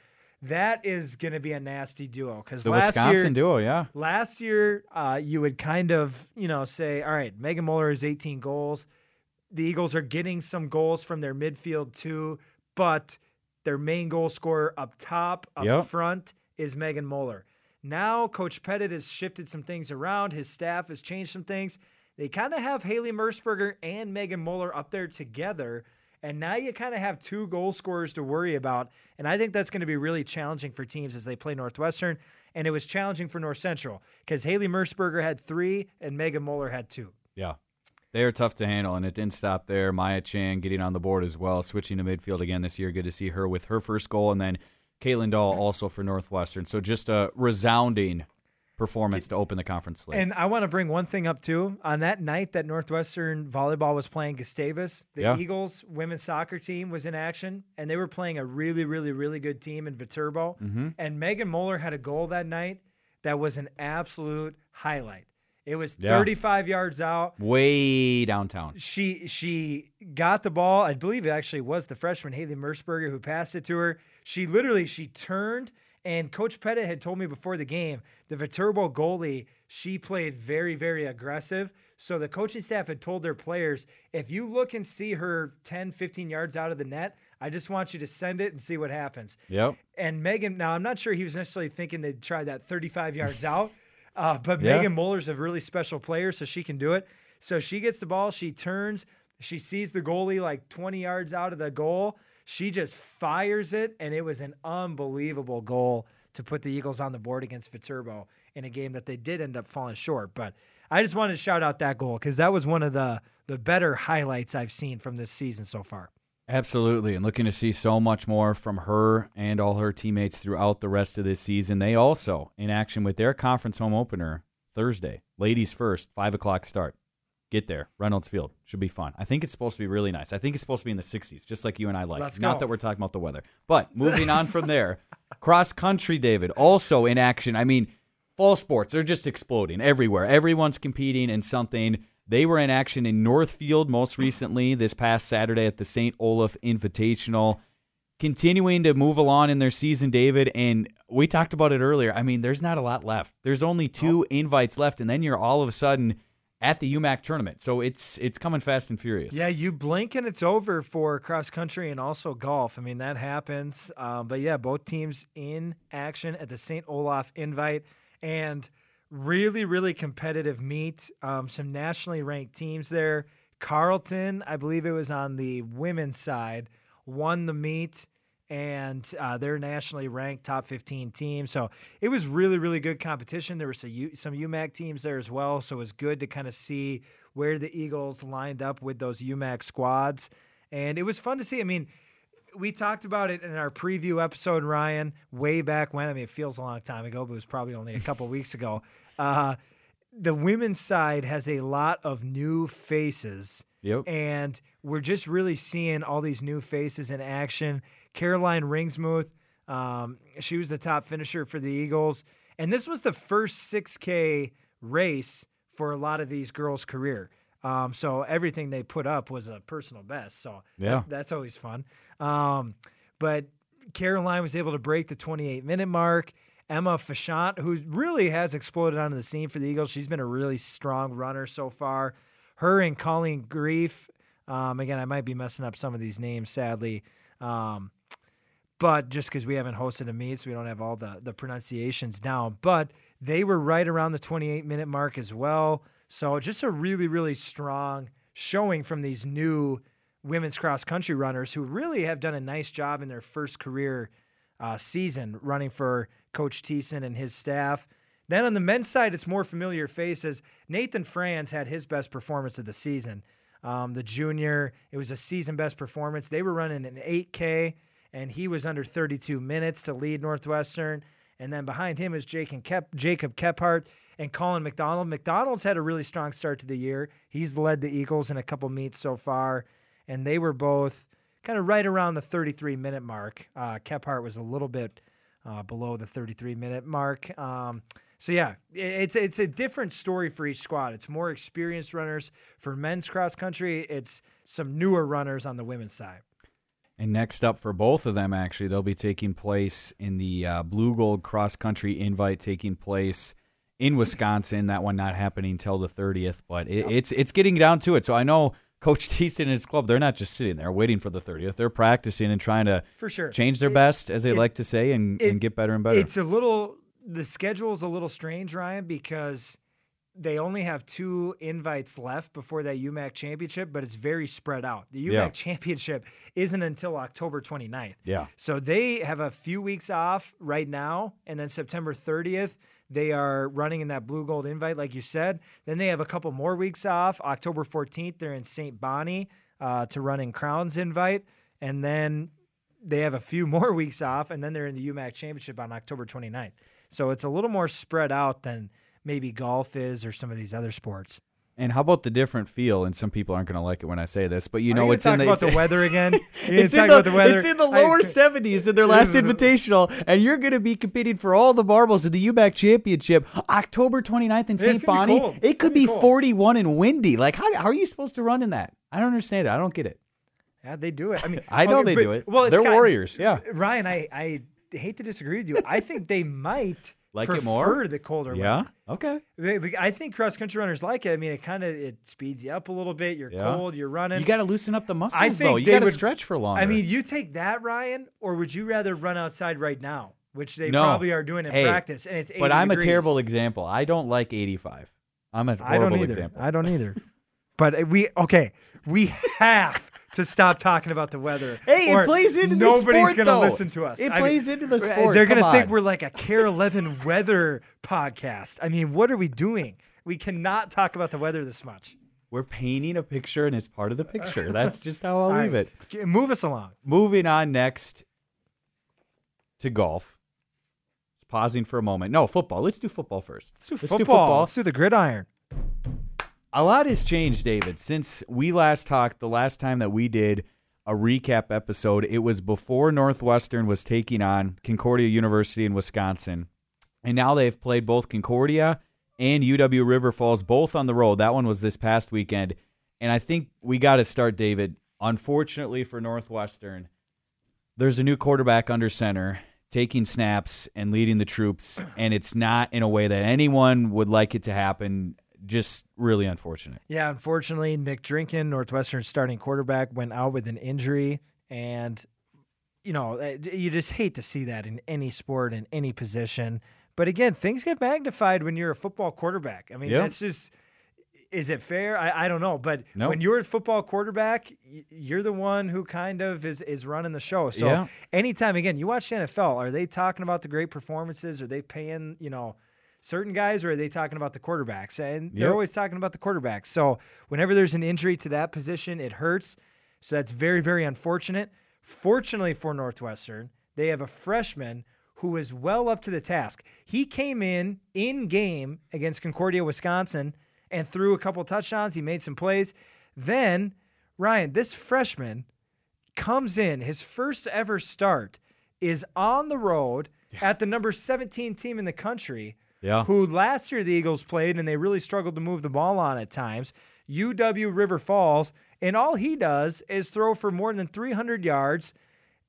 B: that is going to be a nasty duo. Because
A: The
B: last
A: Wisconsin
B: year,
A: duo, yeah.
B: Last year, uh, you would kind of, you know, say, all right, Megan Muller is 18 goals. The Eagles are getting some goals from their midfield too, but their main goal scorer up top, up
A: Yep.
B: front, is Megan Muller. Now, Coach Pettit has shifted some things around. His staff has changed some things. They kind of have Haley Mersberger and Megan Muller up there together. And now you kind of have two goal scorers to worry about. And I think that's going to be really challenging for teams as they play Northwestern. And it was challenging for North Central because Haley Mersberger had three and Megan Moeller had two.
A: Yeah. They are tough to handle, and it didn't stop there. Maya Chan getting on the board as well, switching to midfield again this year. Good to see her with her first goal, and then Caitlin Dahl also for Northwestern. So just a resounding performance to open the conference slate.
B: And I want to bring one thing up too. On that night that Northwestern volleyball was playing Gustavus, the
A: Yeah.
B: Eagles women's soccer team was in action, and they were playing a really, really, really good team in Viterbo.
A: Mm-hmm.
B: And Megan Moeller had a goal that night that was an absolute highlight. It was
A: Yeah.
B: 35 yards out.
A: Way downtown.
B: She she got the ball. I believe it actually was the freshman Haley Mersberger who passed it to her. She literally she turned and Coach Pettit had told me before the game the Viterbo goalie she played very very aggressive. So the coaching staff had told their players if you look and see her 10 15 yards out of the net, I just want you to send it and see what happens.
A: Yep.
B: And Megan, now I'm not sure he was necessarily thinking they'd try that 35 yards out, uh, but
A: Yeah.
B: Megan Muller's a really special player, so she can do it. So she gets the ball, she turns, she sees the goalie like 20 yards out of the goal. She just fires it, and it was an unbelievable goal to put the Eagles on the board against Viterbo in a game that they did end up falling short. But I just wanted to shout out that goal because that was one of the the better highlights I've seen from this season so far.
A: Absolutely. And looking to see so much more from her and all her teammates throughout the rest of this season. They also, in action with their conference home opener Thursday. Ladies first, five o'clock start. Get there. Reynolds Field should be fun. I think it's supposed to be really nice. I think it's supposed to be in the 60s, just like you and I like.
B: Let's
A: Not
B: go.
A: that we're talking about the weather. But moving on from there, cross country, David, also in action. I mean, fall sports, they're just exploding everywhere. Everyone's competing in something. They were in action in Northfield most recently this past Saturday at the St. Olaf Invitational continuing to move along in their season, David. And we talked about it earlier. I mean, there's not a lot left. There's only two invites left, and then you're all of a sudden at the UMAC tournament. So it's it's coming fast and furious.
B: Yeah, you blink and it's over for cross country and also golf. I mean, that happens. Um, but yeah, both teams in action at the St. Olaf invite and really, really competitive meet. Um, some nationally ranked teams there. Carleton, I believe it was on the women's side, won the meet and uh, they're nationally ranked top 15 team. So it was really, really good competition. There were some, U- some UMAC teams there as well. So it was good to kind of see where the Eagles lined up with those UMAC squads. And it was fun to see. I mean, we talked about it in our preview episode, Ryan, way back when. I mean, it feels a long time ago, but it was probably only a couple weeks ago. Uh, the women's side has a lot of new faces.
A: Yep.
B: And we're just really seeing all these new faces in action. Caroline Ringsmuth, um, she was the top finisher for the Eagles. And this was the first 6K race for a lot of these girls' career. Um, so everything they put up was a personal best. So that-
A: Yeah.
B: that's always fun. Um, but Caroline was able to break the 28 minute mark. Emma Fashant, who really has exploded onto the scene for the Eagles, she's been a really strong runner so far. Her and Colleen Grief, um, again, I might be messing up some of these names, sadly. Um, but just because we haven't hosted a meet, so we don't have all the, the pronunciations down. But they were right around the 28 minute mark as well. So just a really, really strong showing from these new women's cross country runners who really have done a nice job in their first career uh, season running for Coach Thiessen and his staff. Then on the men's side, it's more familiar faces. Nathan Franz had his best performance of the season. Um, the junior, it was a season best performance. They were running an 8K, and he was under 32 minutes to lead Northwestern. And then behind him is Kep, Jacob Kephart and Colin McDonald. McDonald's had a really strong start to the year. He's led the Eagles in a couple meets so far, and they were both kind of right around the 33 minute mark. Uh, Kephart was a little bit uh, below the 33 minute mark. Um, so yeah, it's it's a different story for each squad. It's more experienced runners for men's cross country. It's some newer runners on the women's side.
A: And next up for both of them, actually, they'll be taking place in the uh, Blue Gold Cross Country Invite, taking place in Wisconsin. That one not happening till the 30th, but it, it's it's getting down to it. So I know Coach Thiessen and his club, they're not just sitting there waiting for the 30th. They're practicing and trying to
B: For sure.
A: change their
B: It-
A: best, as they
B: it-
A: like to say, and, and get better and better.
B: It's a little the schedule is a little strange, Ryan, because they only have two invites left before that UMAC championship, but it's very spread out. The UMAC
A: Yeah.
B: championship isn't until October 29th.
A: yeah.
B: So they have a few weeks off right now, and then September 30th, they are running in that blue gold invite, like you said. Then they have a couple more weeks off. October 14th, they're in St. Bonnie uh, to run in Crowns invite, and then they have a few more weeks off, and then they're in the UMAC championship on October 29th. So it's a little more spread out than maybe golf is or some of these other sports.
A: And how about the different feel? And some people aren't going to like it when I say this, but you
B: Are
A: know
B: you
A: it's in the
B: about the weather again.
A: It's in, the,
B: about the weather?
A: it's in the lower 70s in their last invitational, and you're going to be competing for all the marbles in the UMAC Championship October 29th in
B: Yeah,
A: St.
B: it's gonna be
A: Bonnie. It could
B: be
A: be
B: cold.
A: 41 and windy. Like, how, how are you supposed to run in that? I don't understand it. I don't get it.
B: Yeah, they do it. I mean,
A: I know
B: okay,
A: they
B: but-
A: do it.
B: Well, it's
A: They're warriors. Yeah.
B: Ryan, I, I hate to disagree with you. I think they might
A: Like
B: prefer
A: it more?
B: the colder
A: Yeah. Okay.
B: They- I think cross country runners like it. I mean, it kind of it speeds you up a little bit. You're
A: Yeah.
B: cold. You're running.
A: You got to loosen up the muscles,
B: I think
A: though. You
B: they
A: got to
B: would-
A: stretch for longer.
B: I mean, you take that, Ryan, or would you rather run outside right now, which they
A: No.
B: probably are doing in
A: Hey,
B: practice, and it's 80
A: but I'm
B: degrees.
A: a terrible example. I don't like 85. I'm a
B: I don't
A: horrible
B: either.
A: example.
B: I don't either. but uh, we okay. We have to stop talking about the weather.
A: Hey, it plays into the sport.
B: nobody's
A: gonna
B: listen to us.
A: It
B: I mean,
A: plays into the sport.
B: They're gonna think we're like a KARE 11 weather podcast. I mean, what are we doing? We cannot talk about the weather this much.
A: We're painting a picture, and it's part of the picture. That's just how I'll leave
B: right,
A: it.
B: Move us along.
A: Moving on next to golf. It's pausing for a moment. No, football. Let's do football first.
B: Let's do football. Let's do the gridiron.
A: A lot has changed, David, since we last talked. The last time that we did a recap episode, it was before Northwestern was taking on Concordia University in Wisconsin. And now they've played both Concordia and UW River Falls both on the road. That one was this past weekend. And I think we got to start, David. Unfortunately for Northwestern, there's a new quarterback under center taking snaps and leading the troops, and it's not in a way that anyone would like it to happen just really unfortunate.
B: Yeah, unfortunately, Nick Drinkin, Northwestern starting quarterback, went out with an injury, and you know eh, you just hate to see that in any sport in any position. But again, things get magnified when you're a football quarterback. I mean, yep. that's just. Is it fair? I, I don't know, but nope. when you're a football quarterback, you're the one who kind of is is running the show. So yeah. anytime again, you watch the NFL, are they talking about the great performances? Are they paying you know certain guys, or are they talking about the quarterbacks? And they're always talking about the quarterbacks. So whenever there's an injury to that position, it hurts. So that's very, very unfortunate. Fortunately for Northwestern, they have a freshman who is well up to the task. He came in in game against Concordia, Wisconsin, and threw a couple touchdowns. He made some plays. Then, Ryan, this freshman comes in, his first ever start is on the road yeah. at the number 17 team in the country
A: yeah.
B: who last year the Eagles played and they really struggled to move the ball on at times. UW River Falls, and all he does is throw for more than 300 yards,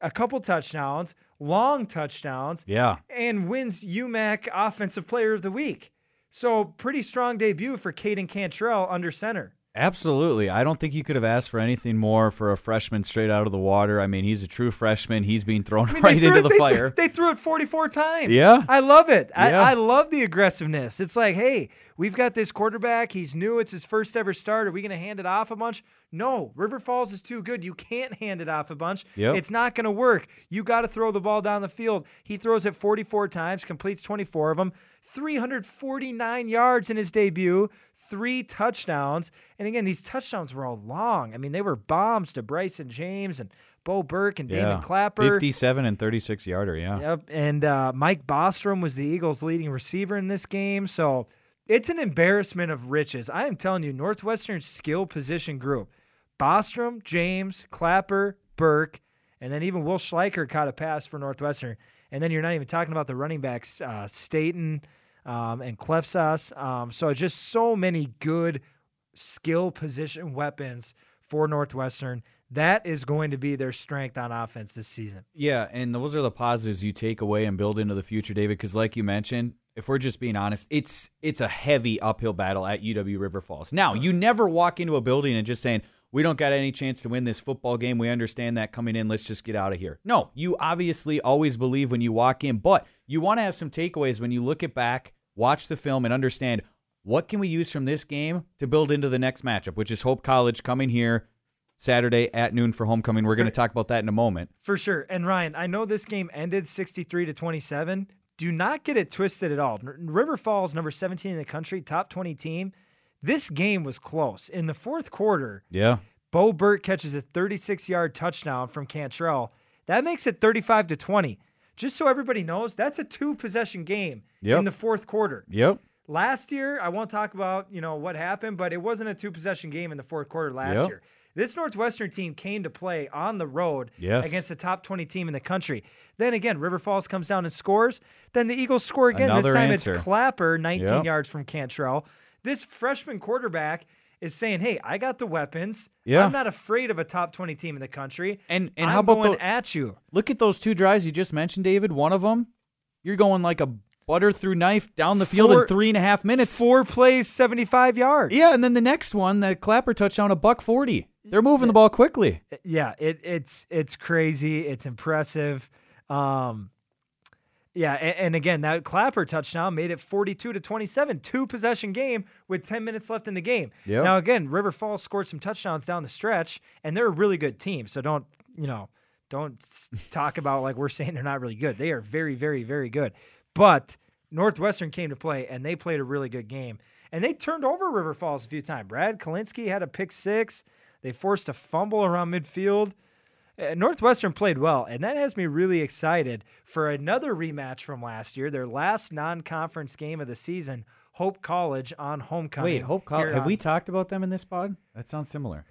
B: a couple touchdowns, long touchdowns,
A: yeah,
B: and wins UMAC Offensive Player of the Week. So pretty strong debut for Caden Cantrell under center.
A: Absolutely. I don't think you could have asked for anything more for a freshman straight out of the water. I mean, he's a true freshman. He's being thrown I mean, right into
B: it,
A: the
B: they
A: fire.
B: Threw, they threw it 44 times.
A: Yeah.
B: I love it. I, yeah. I love the aggressiveness. It's like, hey, we've got this quarterback. He's new. It's his first ever start. Are we going to hand it off a bunch? No. River Falls is too good. You can't hand it off a bunch.
A: Yep.
B: It's not going to work. You got to throw the ball down the field. He throws it 44 times, completes 24 of them, 349 yards in his debut, three touchdowns. And again, these touchdowns were all long. I mean, they were bombs to Bryson James and Bo Burke and yeah. Damon Clapper.
A: 57 and 36 yarder, yeah.
B: Yep. And uh, Mike Bostrom was the Eagles' leading receiver in this game. So it's an embarrassment of riches. I am telling you, Northwestern's skill position group Bostrom, James, Clapper, Burke, and then even Will Schleicher caught a pass for Northwestern. And then you're not even talking about the running backs, uh, Staten um, and Clefsas. Um, so just so many good skill position weapons for Northwestern. That is going to be their strength on offense this season.
A: Yeah, and those are the positives you take away and build into the future, David. Because, like you mentioned, if we're just being honest, it's it's a heavy uphill battle at UW River Falls. Now, you never walk into a building and just saying, we don't got any chance to win this football game. We understand that coming in. Let's just get out of here. No, you obviously always believe when you walk in, but you want to have some takeaways when you look it back, watch the film, and understand what can we use from this game to build into the next matchup, which is Hope College coming here Saturday at noon for homecoming. We're going to talk about that in a moment.
B: For sure. And Ryan, I know this game ended 63 to 27. Do not get it twisted at all. River Falls, number 17 in the country, top 20 team this game was close. In the fourth quarter,
A: yeah,
B: Bo Burke catches a 36 yard touchdown from Cantrell. That makes it 35 to 20. Just so everybody knows, that's a two possession game
A: yep.
B: in the fourth quarter.
A: Yep.
B: Last year, I won't talk about, you know, what happened, but it wasn't a two possession game in the fourth quarter last yep. year. This Northwestern team came to play on the road
A: yes.
B: against the top 20 team in the country. Then again, River Falls comes down and scores. Then the Eagles score again.
A: Another
B: this time
A: answer.
B: it's Clapper, 19 yep. yards from Cantrell. This freshman quarterback is saying, "Hey, I got the weapons.
A: Yeah.
B: I'm not afraid of a top 20 team in the country.
A: And and
B: I'm
A: how about
B: going
A: the,
B: at you?
A: Look at those two drives you just mentioned, David. One of them, you're going like a butter through knife down the field four, in three and a half minutes.
B: Four plays, 75 yards.
A: Yeah, and then the next one, the Clapper touchdown, a buck 40. They're moving the ball quickly.
B: Yeah, it, it's it's crazy. It's impressive. Um, yeah, and, and, again, that Clapper touchdown made it 42 to 27, two possession game with 10 minutes left in the game.
A: Yep.
B: Now, again, River Falls scored some touchdowns down the stretch, and they're a really good team. So don't, you know, don't talk about like we're saying they're not really good. They are very, very, very good. But Northwestern came to play, and they played a really good game. And they turned over River Falls a few times. Brad Kalinsky had a pick six. They forced a fumble around midfield Uh, Northwestern played well, and that has me really excited for another rematch from last year, their last non-conference game of the season. Hope College on homecoming.
A: Wait, Hope College. Have
B: on-
A: we um, talked about them in this pod? That sounds similar.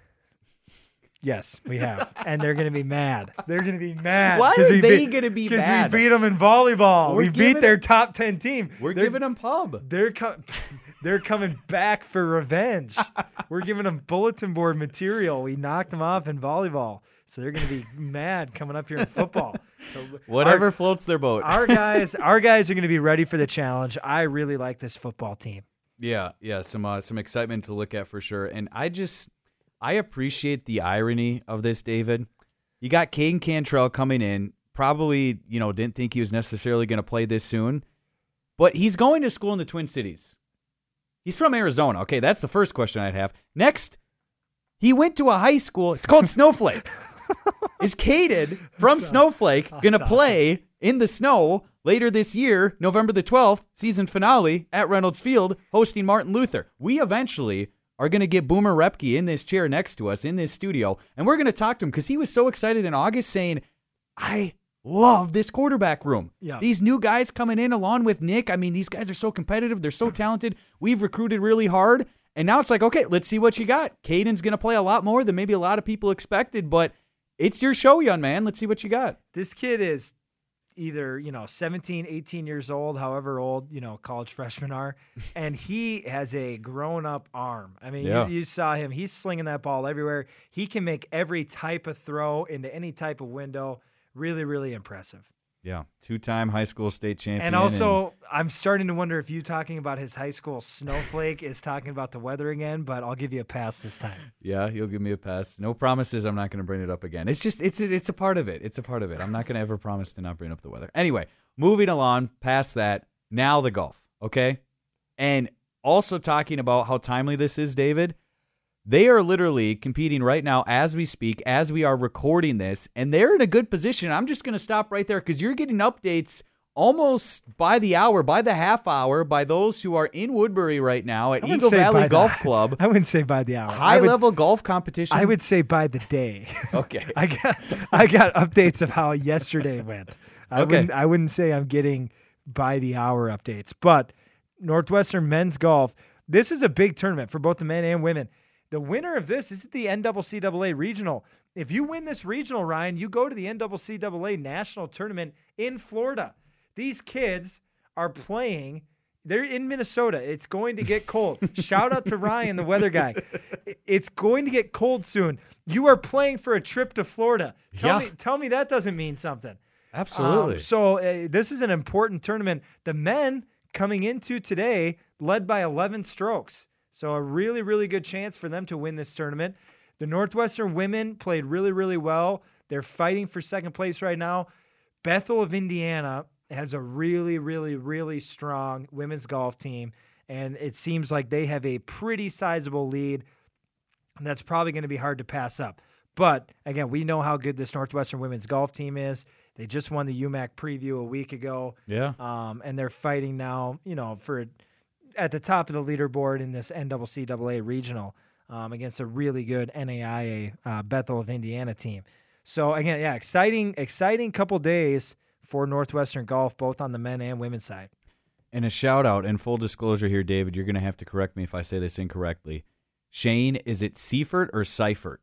B: Yes, we have, and they're going to be mad. They're going to be mad.
A: Why are they
B: beat-
A: gonna be mad?
B: Because we beat them in volleyball.
A: We're
B: we beat their top ten team.
A: We're
B: They're-
A: giving them pub.
B: They're com- they're coming back for revenge. We're giving them bulletin board material. We knocked them off in volleyball, so they're going to be mad coming up here in football. So
A: Whatever
B: our,
A: floats their boat.
B: our guys, our guys are going to be ready for the challenge. I really like this football team.
A: Yeah, yeah, some uh, some excitement to look at for sure. And I just I appreciate the irony of this, David. You got Caden Cantrell coming in, probably, you know, didn't think he was necessarily going to play this soon, but he's going to school in the Twin Cities. He's from Arizona. Okay, that's the first question I'd have. Next, he went to a high school. It's called Snowflake. Is Caden from Snowflake going to
B: That's
A: play in the snow later this year, November the 12th, season finale at Reynolds Field, hosting Martin Luther? We eventually are going to get Boomer Repke in this chair next to us in this studio, and we're going to talk to him because he was so excited in August saying, I love this quarterback room.
B: Yeah.
A: These new guys coming in along with Nick. I mean, these guys are so competitive. They're so talented. We've recruited really hard. And now it's like, okay, let's see what you got. Caden's going to play a lot more than maybe a lot of people expected, but it's your show, young man. Let's see what you got.
B: This kid is either, you know, 17, 18 years old, however old, you know, college freshmen are, and he has a grown up arm. I mean,
A: Yeah.
B: you, you saw him. He's slinging that ball everywhere. He can make every type of throw into any type of window. Really, really impressive.
A: Yeah. Two time high school state champion.
B: And also, I'm starting to wonder if you talking about his high school snowflake is talking about the weather again, but I'll give you a pass this time.
A: yeah, you'll give me a pass. No promises. I'm not going to bring it up again. It's just, it's, it's a part of it. It's a part of it. I'm not going to ever promise to not bring up the weather. Anyway, moving along past that, now the golf. Okay. And also talking about how timely this is, David. They are literally competing right now as we speak, as we are recording this, and they're in a good position. I'm just going to stop right there because you're getting updates almost by the hour, by the half hour, by those who are in Woodbury right now at Eagle Valley
B: the-
A: Golf Club.
B: I wouldn't say by the hour.
A: High
B: would-
A: level golf competition.
B: I would say by the day.
A: Okay.
B: I got I got updates of how yesterday went. I
A: Okay.
B: wouldn't I wouldn't say I'm getting by the hour updates, but Northwestern men's golf. This is a big tournament for both the men and women. The winner of this is at the NCCAA regional. If you win this regional, Ryan, you go to the NCCAA national tournament in Florida. These kids are playing. They're in Minnesota. It's going to get cold. Shout out to Ryan, the weather guy. It's going to get cold soon. You are playing for a trip to Florida. Tell
A: Yeah.
B: me, tell me that doesn't mean something.
A: Absolutely.
B: Um, so uh, this is an important tournament. The men coming into today led by 11 strokes. So a really, really good chance for them to win this tournament. The Northwestern women played really, really well. They're fighting for second place right now. Bethel of Indiana has a really, really, really strong women's golf team. And it seems like they have a pretty sizable lead. And that's probably going to be hard to pass up. But again, we know how good this Northwestern women's golf team is. They just won the UMAC preview a week ago.
A: yeah.
B: Um, and they're fighting now, you know, for at the top of the leaderboard in this NCCAA regional um, against a really good NAIA uh, Bethel of Indiana team. So again, yeah, exciting, exciting couple days for Northwestern golf, both on the men and women's side.
A: And a shout out and full disclosure here, David, you're going to have to correct me if I say this incorrectly. Shane, is it Seifert or Seifert?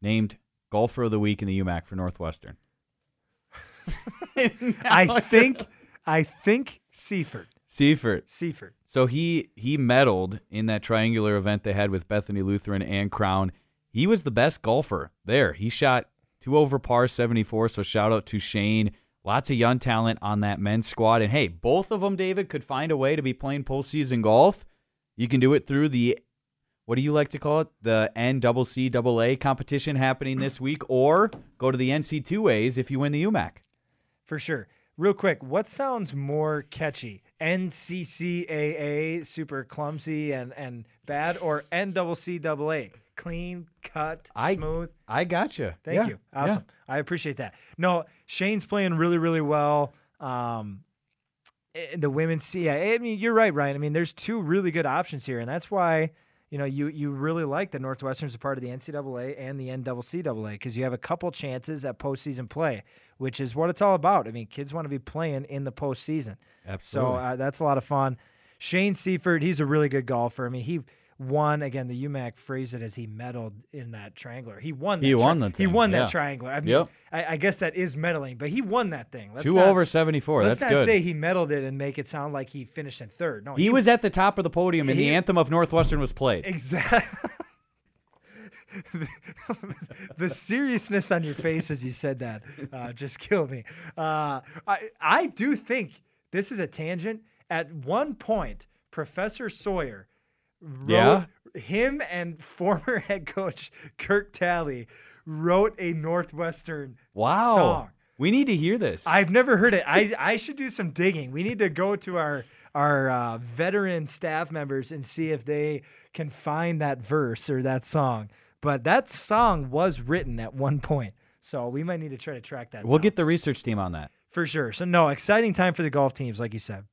A: Named golfer of the week in the UMAC for Northwestern.
B: I think, I think Seaford,
A: Seifert.
B: Seaford.
A: So he he medaled in that triangular event they had with Bethany Lutheran and Crown. He was the best golfer there. He shot two over par 74. So shout out to Shane. Lots of young talent on that men's squad. And hey, both of them, David, could find a way to be playing postseason golf. You can do it through the what do you like to call it? The NCCAA competition happening this week, or go to the NC2As if you win the UMAC.
B: For sure. Real quick, what sounds more catchy? NCCAA, super clumsy and, and bad, or NCCAA, clean, cut,
A: I-
B: smooth?
A: I gotcha.
B: Thank
A: Yeah,
B: you.
A: yeah.
B: Awesome. I appreciate that. No, Shane's playing really, really well. Um, eh, the women's, yeah, I mean, you're right, Ryan. I mean, there's two really good options here, and that's why, you know, you you really like that Northwestern's a part of the NCAA and the NCCAA because you have a couple chances at postseason play, which is what it's all about. I mean, kids want to be playing in the postseason.
A: Absolutely.
B: So uh, that's a lot of fun. Shane Seifert, he's a really good golfer. I mean, he won again. The UMAC phrased it as he medaled in that triangler. He won. That
A: He won
B: tri-
A: the
B: He won that
A: yeah.
B: triangler. I mean,
A: Yep.
B: I, I guess that is medaling, but he won that thing. Let's
A: Two
B: not-
A: over 74.
B: Let's
A: That's
B: not
A: good.
B: say he medaled it and make it sound like he finished in third. No,
A: he was at the top of the podium and
B: He-
A: the anthem of Northwestern was played.
B: Exactly. the seriousness on your face as you said that uh, just killed me. Uh, I I do think this is a tangent. At one point, Professor Sawyer wrote
A: Yeah?
B: him and former head coach Kirk Talley wrote a Northwestern
A: Wow.
B: song.
A: We need to hear this.
B: I've never heard it. I, I should do some digging. We need to go to our our uh, veteran staff members and see if they can find that verse or that song. But that song was written at one point, so we might need to try to track that.
A: we'll
B: down
A: get the research team on that.
B: for sure. So no, exciting time for the golf teams, like you said.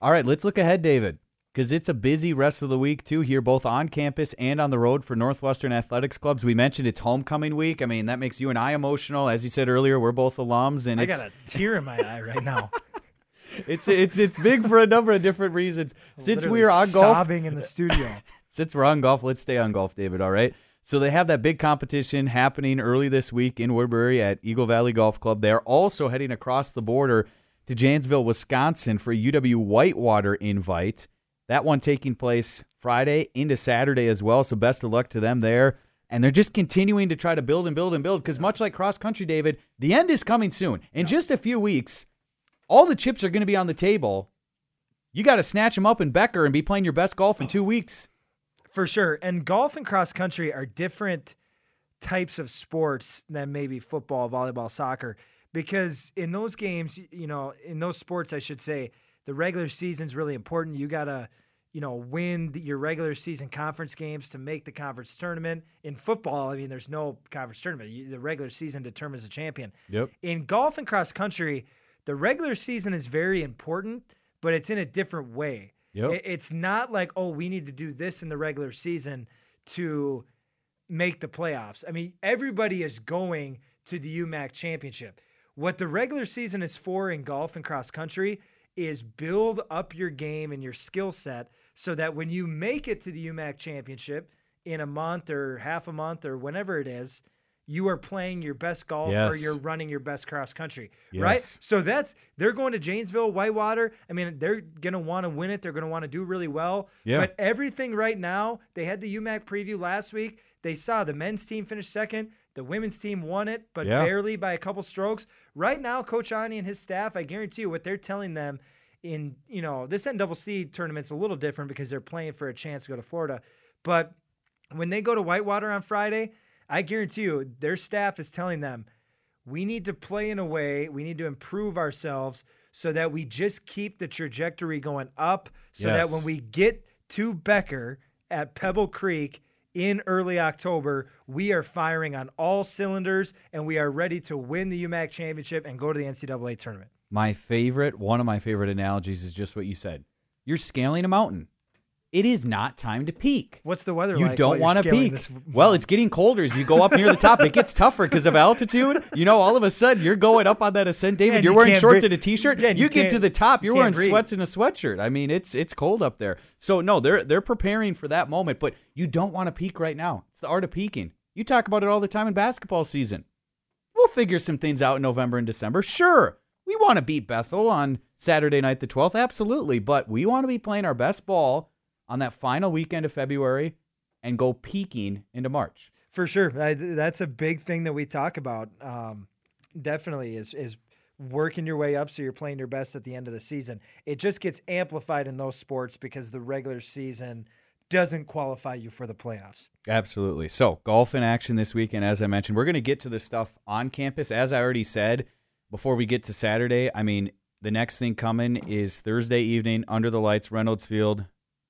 A: All right, let's look ahead, David, because it's a busy rest of the week, too, here, both on campus and on the road for Northwestern Athletics Clubs. We mentioned it's homecoming week. I mean, that makes you and I emotional. As you said earlier, we're both alums, and
B: I got a tear in my eye right now.
A: it's, it's, it's big for a number of different reasons. Since
B: Literally
A: we're on golf,
B: sobbing in the studio.
A: since we're on golf, let's stay on golf, David. All right. So they have that big competition happening early this week in Woodbury at Eagle Valley Golf Club. They're also heading across the border to Janesville, Wisconsin for a UW Whitewater invite. That one taking place Friday into Saturday as well. So best of luck to them there. And they're just continuing to try to build and build and build because much like cross country, David, the end is coming soon. In just a few weeks, all the chips are going to be on the table. You got to snatch them up in Becker and be playing your best golf in two weeks.
B: For sure. And golf and cross country are different types of sports than maybe football, volleyball, soccer. Because in those games, you know, in those sports, I should say, the regular season's really important. You got to, you know, win the- your regular season conference games to make the conference tournament. In football, I mean, there's no conference tournament. You, the regular season determines the champion.
A: Yep.
B: In golf and cross country, the regular season is very important, but it's in a different way.
A: Yep.
B: It- It's not like, oh, we need to do this in the regular season to make the playoffs. I mean, everybody is going to the UMAC championship. What the regular season is for in golf and cross country is build up your game and your skill set so that when you make it to the UMAC championship in a month or half a month or whenever it is, you are playing your best golf or you're running your best cross country, right? So that's they're going to Janesville, Whitewater. I mean, they're gonna want to win it. They're gonna want to do really well.
A: Yeah.
B: But everything right now, they had the UMAC preview last week. They saw the men's team finish second. The women's team won it, but
A: Yeah.
B: barely by a couple strokes. Right now, Coach Ani and his staff, I guarantee you, what they're telling them in you know this NCC tournament's a little different because they're playing for a chance to go to Florida, but when they go to Whitewater on Friday, I guarantee you their staff is telling them we need to play in a way, we need to improve ourselves so that we just keep the trajectory going up so that when we get to Becker at Pebble Creek in early October, we are firing on all cylinders and we are ready to win the UMAC championship and go to the NCAA tournament.
A: My favorite, one of my favorite analogies is just what you said. You're scaling a mountain. It is not time to peak.
B: What's the weather
A: You
B: like?
A: don't
B: want
A: to peak. Well, it's getting colder as you go up near the top. It gets tougher because of altitude. You know, all of a sudden you're going up on that ascent, David.
B: and
A: you're
B: you
A: wearing shorts and a t-shirt.
B: Yeah,
A: you,
B: you
A: get to the top, you're wearing
B: breathe.
A: sweats and a sweatshirt. I mean, it's it's cold up there. So no, they're they're preparing for that moment, but you don't want to peak right now. It's the art of peaking. You talk about it all the time in basketball season. We'll figure some things out in November and December. Sure. We want to beat Bethel on Saturday night the 12th, absolutely, but we want to be playing our best ball on that final weekend of February and go peaking into March.
B: For sure, I, that's a big thing that we talk about. Um, definitely is is working your way up so you're playing your best at the end of the season. It just gets amplified in those sports because the regular season doesn't qualify you for the playoffs.
A: Absolutely. So, golf in action this weekend, as I mentioned. We're going to get to the stuff on campus. As I already said, before we get to Saturday, I mean, the next thing coming is Thursday evening under the lights, Reynolds Field.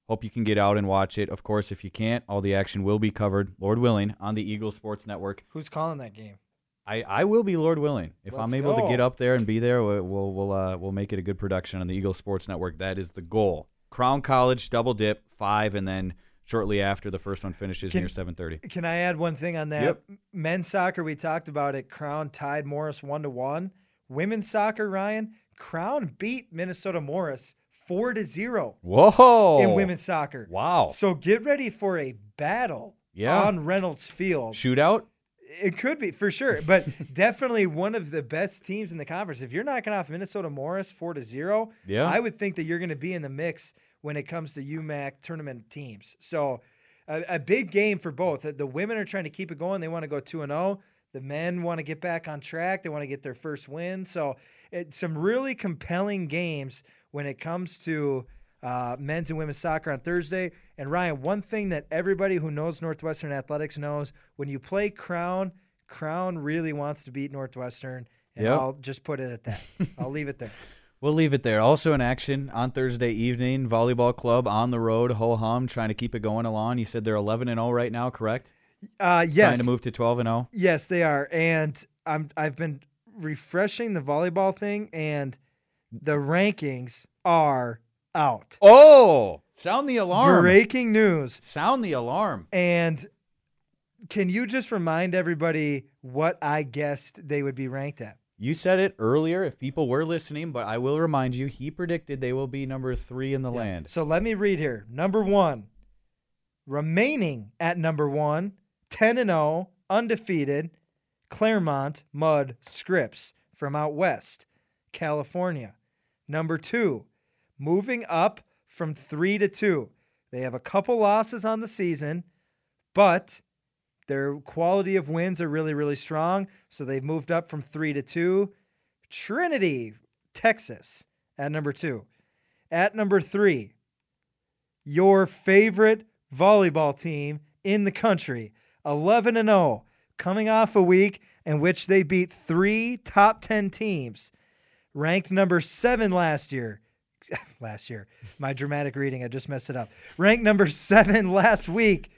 A: Hope you can get out and watch it. Of course, if you can't, all the action will be covered, Lord willing, on the Eagle Sports Network.
B: Who's calling that game?
A: I, I will be Lord willing. If
B: Let's
A: I'm able to get up there and be there, we'll we'll we'll, uh, we'll make it a good production on the Eagle Sports Network. That is the goal. Crown College double dip five, and then shortly after the first one finishes
B: Can-
A: near 7:30.
B: Can I add one thing on that?
A: Yep.
B: Men's soccer, we talked about it. Crown tied Morris one to one. Women's soccer, Ryan, Crown beat Minnesota Morris four to zero
A: Whoa!
B: in women's soccer.
A: Wow.
B: So get ready for a battle
A: Yeah.
B: on Reynolds Field.
A: Shootout.
B: It could be for sure, but definitely one of the best teams in the conference. If you're knocking off Minnesota Morris four to zero,
A: Yeah.
B: I would think that you're going to be in the mix when it comes to UMAC tournament teams. So a, a big game for both. The- women are trying to keep it going. They want to go two and zero. The men want to get back on track. They want to get their first win. So it's some really compelling games when it comes to uh, men's and women's soccer on Thursday. And Ryan, one thing that everybody who knows Northwestern athletics knows: when you play Crown, Crown really wants to beat Northwestern. And
A: Yep.
B: I'll just put it at that. I'll leave it there.
A: We'll leave it there. Also in action on Thursday evening, volleyball club on the road, ho hum, trying to keep it going along. You said they're 11 and 0 right now, correct?
B: Uh, yes,
A: Trying to move to 12 and oh? 0.
B: Yes, they are. And I'm I've been refreshing the volleyball thing and the rankings are out.
A: Oh, sound the alarm!
B: Breaking news.
A: Sound the alarm.
B: And can you just remind everybody what I guessed they would be ranked at?
A: You said it earlier. If people were listening, but I will remind you, he predicted they will be number three in the land.
B: So let me read here. Number 1. Remaining at number 1, 10 and 0, undefeated, Claremont Mudd Scripps from out west, California. Number 2, moving up from 3 to 2. They have a couple losses on the season, but their quality of wins are really really strong, so they've moved up from 3 to 2. Trinity, Texas at number 2. At number 3, your favorite volleyball team in the country, 11 and 0, coming off a week in which they beat 3 top 10 teams. Ranked number 7 last year. last year. My dramatic reading, I just messed it up. Ranked number 7 last week,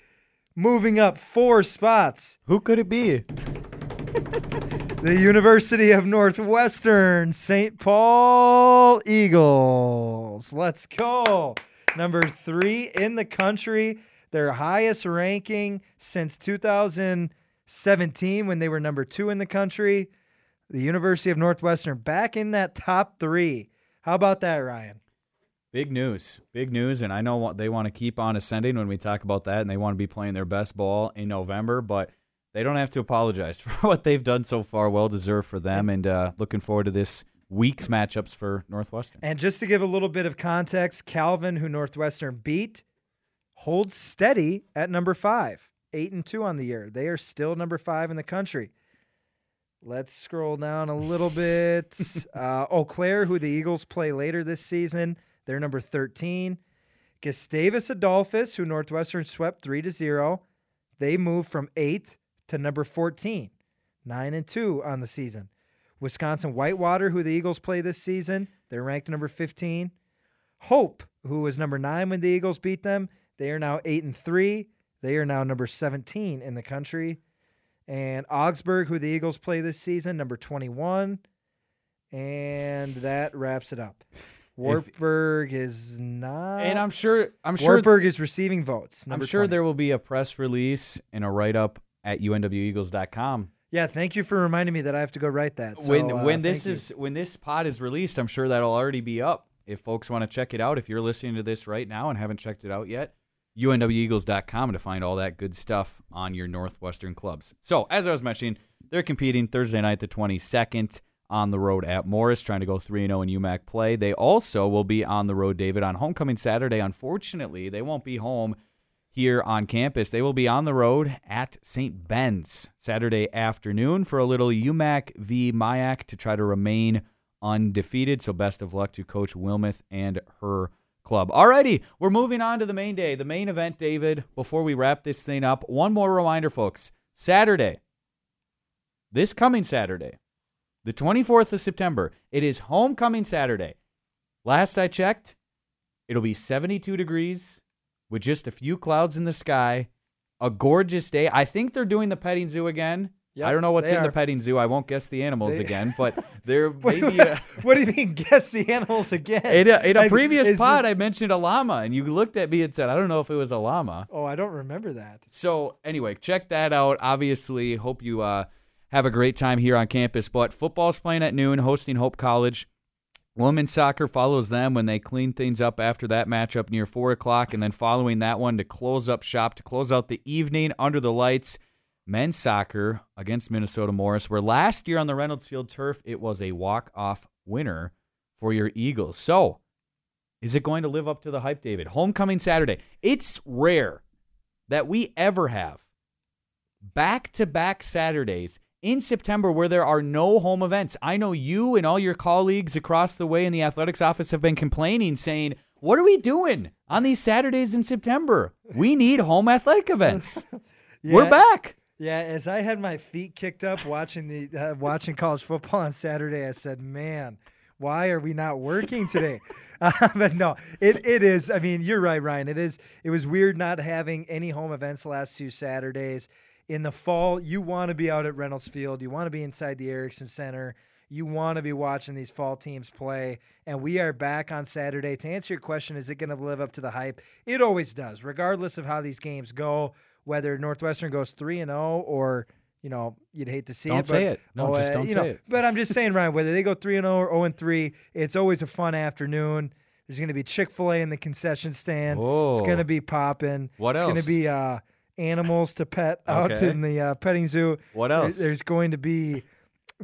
B: moving up 4 spots.
A: Who could it be?
B: The University of Northwestern St. Paul Eagles. Let's go. Number three in the country, their highest ranking since 2017 when they were number two in the country. The University of Northwestern back in that top three. How about that, Ryan?
A: Big news. Big news. And I know what they want to keep on ascending when we talk about that, and they want to be playing their best ball in November, but they don't have to apologize for what they've done so far. Well deserved for them. And uh, looking forward to this week's matchups for Northwestern.
B: And just to give a little bit of context, Calvin, who Northwestern beat, holds steady at number five, eight and two on the year. They are still number five in the country. Let's scroll down a little bit. uh, Eau Claire, who the Eagles play later this season, they're number 13. Gustavus Adolphus, who Northwestern swept 3 to 0, they moved from 8 to number 14, 9 and 2 on the season. Wisconsin Whitewater, who the Eagles play this season, they're ranked number 15. Hope, who was number 9 when the Eagles beat them, they are now 8 and 3. They are now number 17 in the country. And Augsburg, who the Eagles play this season, number 21. And that wraps it up. Wartburg is not.
A: And I'm sure I'm sure
B: Wartburg is receiving votes.
A: I'm sure
B: 20.
A: there will be a press release and a write up at unweagles.com
B: Yeah, thank you for reminding me that I have to go write that. So,
A: when
B: uh,
A: when this
B: thank you.
A: is when this pod is released, I'm sure that'll already be up. If folks want to check it out, if you're listening to this right now and haven't checked it out yet, unweagles.com to find all that good stuff on your Northwestern clubs. So, as I was mentioning, they're competing Thursday night, the 22nd, on the road at Morris, trying to go 3 0 in UMAC play. They also will be on the road, David, on homecoming Saturday. Unfortunately, they won't be home here on campus. They will be on the road at St. Ben's Saturday afternoon for a little UMAC v. Mayak to try to remain undefeated. So best of luck to Coach Wilmoth and her club. Alrighty, we're moving on to the main day, the main event, David. Before we wrap this thing up, one more reminder, folks. Saturday, this coming Saturday, the 24th of September, it is homecoming Saturday. Last I checked, it'll be 72 degrees with just a few clouds in the sky. A gorgeous day. I think they're doing the petting zoo again. I don't know what's in the petting zoo. I won't guess the animals
B: They-
A: again, but there
B: What,
A: may be a.
B: what do you mean? Guess the animals again?
A: In a, in a
B: Like,
A: previous pod,
B: it-
A: I mentioned a llama, and you looked at me and said, "I don't know if it was a llama."
B: oh, I don't remember that.
A: So anyway, check that out. Obviously, hope you uh, have a great time here on campus. But football's playing at noon, hosting Hope College. Women's soccer follows them when they clean things up after that matchup near four o'clock, and then following that one to close up shop to close out the evening under the lights. Men's soccer against Minnesota Morris, where last year on the Reynolds Field turf it was a walk-off winner for your Eagles. So, is it going to live up to the hype, David? Homecoming Saturday. It's rare that we ever have back to back Saturdays in September where there are no home events. I know you and all your colleagues across the way in the athletics office have been complaining, saying, What are we doing on these Saturdays in September? We need home athletic events. We're back.
B: Yeah, as I had my feet kicked up watching the uh, watching college football on Saturday, I said, "Man, why are we not working today?" uh, but no, it it is. I mean, you're right, Ryan. It is. It was weird not having any home events last two Saturdays. In the fall, you want to be out at Reynolds Field. You want to be inside the Ericksen Center. You want to be watching these fall teams play. And we are back on Saturday. To answer your question, is it going to live up to the hype? It always does, regardless of how these games go whether Northwestern goes three and zero or you know you'd hate to see
A: Don't
B: it.
A: say it. No,
B: oh,
A: just
B: uh,
A: don't
B: you
A: say
B: know,
A: it.
B: But I'm just saying, Ryan, whether they go three and zero or zero and three, it's always a fun afternoon. There's going to be Chick Fil A in the concession stand.
A: Oh.
B: It's going to be popping.
A: What
B: It's going to be uh, animals to pet out
A: Okay.
B: in the uh, petting zoo.
A: What
B: There-
A: else?
B: there's going to be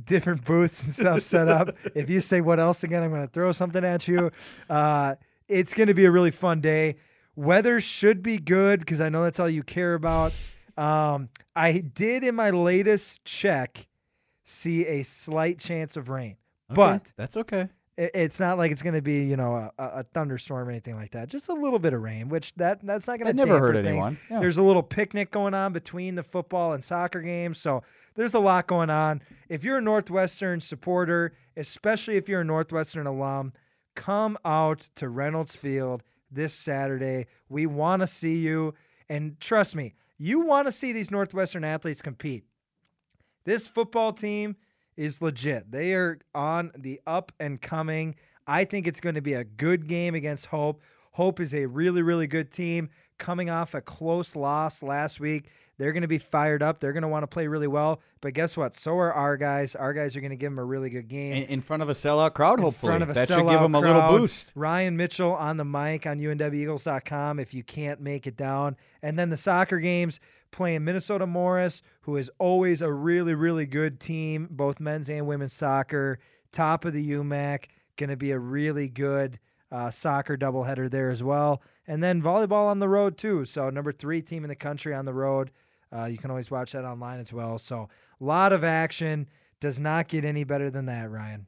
B: different booths and stuff set up. if you say what else again, I'm going to throw something at you. Uh, it's going to be a really fun day. Weather should be good because I know that's all you care about. Um, I did in my latest check see a slight chance of rain,
A: Okay,
B: but
A: that's okay.
B: it, it's not like it's going to be you know a, a thunderstorm or anything like that. Just a little bit of rain, which that that's not going to
A: never hurt
B: things.
A: anyone. Yeah.
B: There's a little picnic going on between the football and soccer games, so there's a lot going on. If you're a Northwestern supporter, especially if you're a Northwestern alum, come out to Reynolds Field this Saturday. We want to see you, and trust me, you want to see these Northwestern athletes compete. This football team is legit. They are on the up and coming. I think it's going to be a good game against Hope. Hope is a really, really good team coming off a close loss last week. They're going to be fired up. They're going to want to play really well. But guess what? So are our guys. Our guys are going to give them a really good game
A: in, in front of a sellout crowd, hopefully.
B: front of a
A: that should give them a little
B: crowd.
A: boost.
B: Ryan Mitchell on the mic on UNWEagles.com if you can't make it down. And then the soccer games playing Minnesota Morris, who is always a really, really good team, both men's and women's soccer. Top of the UMAC, going to be a really good uh, soccer doubleheader there as well. And then volleyball on the road too. So number three team in the country on the road. Uh, you can always watch that online as well. So a lot of action. Does not get any better than that, Ryan.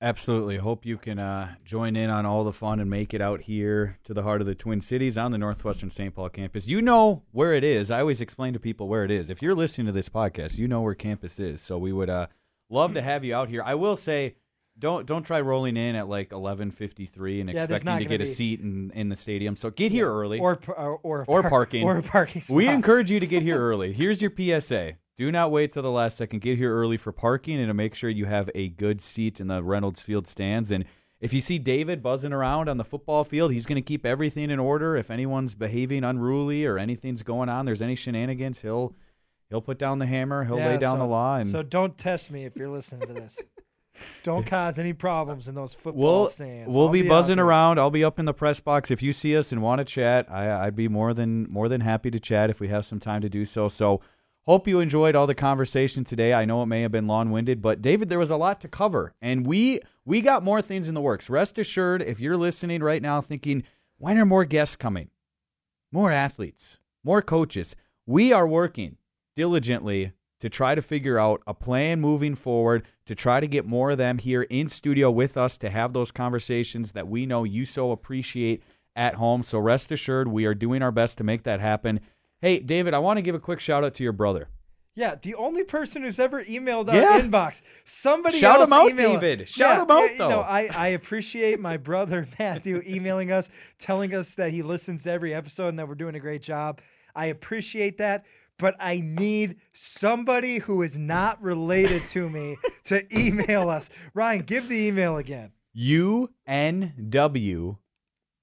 A: Absolutely. Hope you can uh, join in on all the fun and make it out here to the heart of the Twin Cities on the Northwestern St. Paul campus. You know where it is. I always explain to people where it is. If you're listening to this podcast, you know where campus is. So we would uh, love to have you out here. I will say, don't don't try rolling in at like 11:53 and
B: Yeah, there's
A: expecting
B: not
A: to
B: gonna
A: get a
B: be-
A: seat in, in the stadium. So get here early.
B: or or or,
A: Or
B: par-
A: parking.
B: or a parking spot.
A: We encourage you to get here early. Here's your PSA. Do not wait till the last second. Get here early for parking and to make sure you have a good seat in the Reynolds Field stands. And if you see David buzzing around on the football field, he's going to keep everything in order. If anyone's behaving unruly or anything's going on, there's any shenanigans, he'll he'll put down the hammer, he'll
B: Yeah,
A: lay down
B: so-
A: the law, and
B: so don't test me if you're listening to this. Don't cause any problems in those football
A: we'll
B: stands.
A: we'll
B: I'll
A: be, buzzing around. I'll be up in the press box. If you see us and want to chat, I, I'd be more than more than happy to chat if we have some time to do so. So. Hope you enjoyed all the conversation today. I know it may have been long-winded, but David, there was a lot to cover, and we we got more things in the works. Rest assured, if you're listening right now, thinking when are more guests coming, more athletes, more coaches, we are working diligently to try to figure out a plan moving forward to try to get more of them here in studio with us to have those conversations that we know you so appreciate at home. So rest assured, we are doing our best to make that happen. Hey, David, I want to give a quick shout out to your brother.
B: Yeah, the only person who's ever emailed our
A: Yeah.
B: inbox. Somebody
A: Shout
B: else
A: him out,
B: email-
A: David. Shout
B: Yeah,
A: him out,
B: yeah, you know. I, I appreciate my brother Matthew emailing us, telling us that he listens to every episode and that we're doing a great job. I appreciate that. But I need somebody who is not related to me to email us. Ryan, give the email again.
A: UNW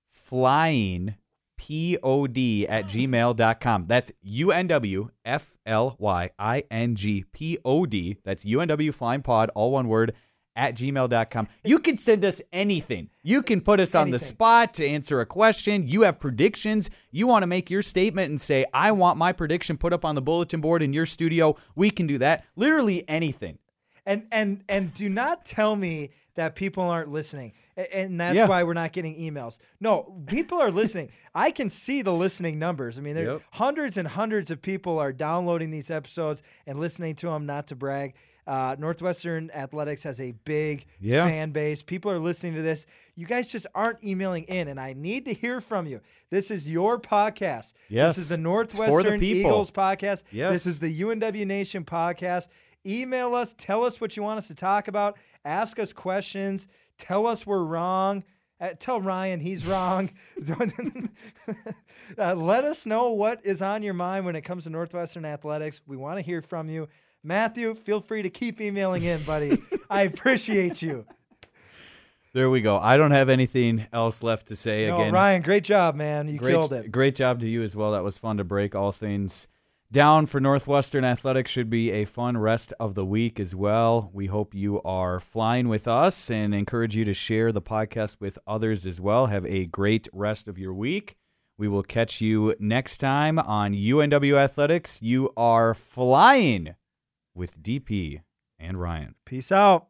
A: flying pod at gmail.com. That's UNW F L Y I N G P O D. That's UNW flying pod, all one word, at gmail.com. You can send us anything. You can put us on the spot to answer a question. You have predictions. You want to make your statement and say, I want my prediction put up on the bulletin board in your studio. We can do that. Literally anything.
B: And and and do not tell me that people aren't listening. And that's
A: Yeah.
B: why we're not getting emails. No, people are listening. I can see the listening numbers. I mean, there
A: Yep.
B: hundreds and hundreds of people are downloading these episodes and listening to them. Not to brag, uh, Northwestern Athletics has a big
A: Yeah.
B: fan base. People are listening to this. You guys just aren't emailing in, and I need to hear from you. This is your podcast.
A: Yes.
B: This is the
A: the
B: Northwestern
A: people.
B: Eagles podcast.
A: Yes.
B: This is the UNW Nation podcast. Email us, tell us what you want us to talk about, ask us questions, tell us we're wrong. Uh, tell Ryan he's wrong. uh, let us know what is on your mind when it comes to Northwestern athletics. We want to hear from you. Matthew, feel free to keep emailing in, buddy. I appreciate you.
A: There we go. I don't have anything else left to say
B: No,
A: again.
B: Ryan, great job, man. You
A: great,
B: killed it.
A: Great job to you as well. That was fun to break all things down for Northwestern Athletics. Should be a fun rest of the week as well. We hope you are flying with us and encourage you to share the podcast with others as well. Have a great rest of your week. We will catch you next time on UNW Athletics. You are flying with DP and Ryan.
B: Peace out.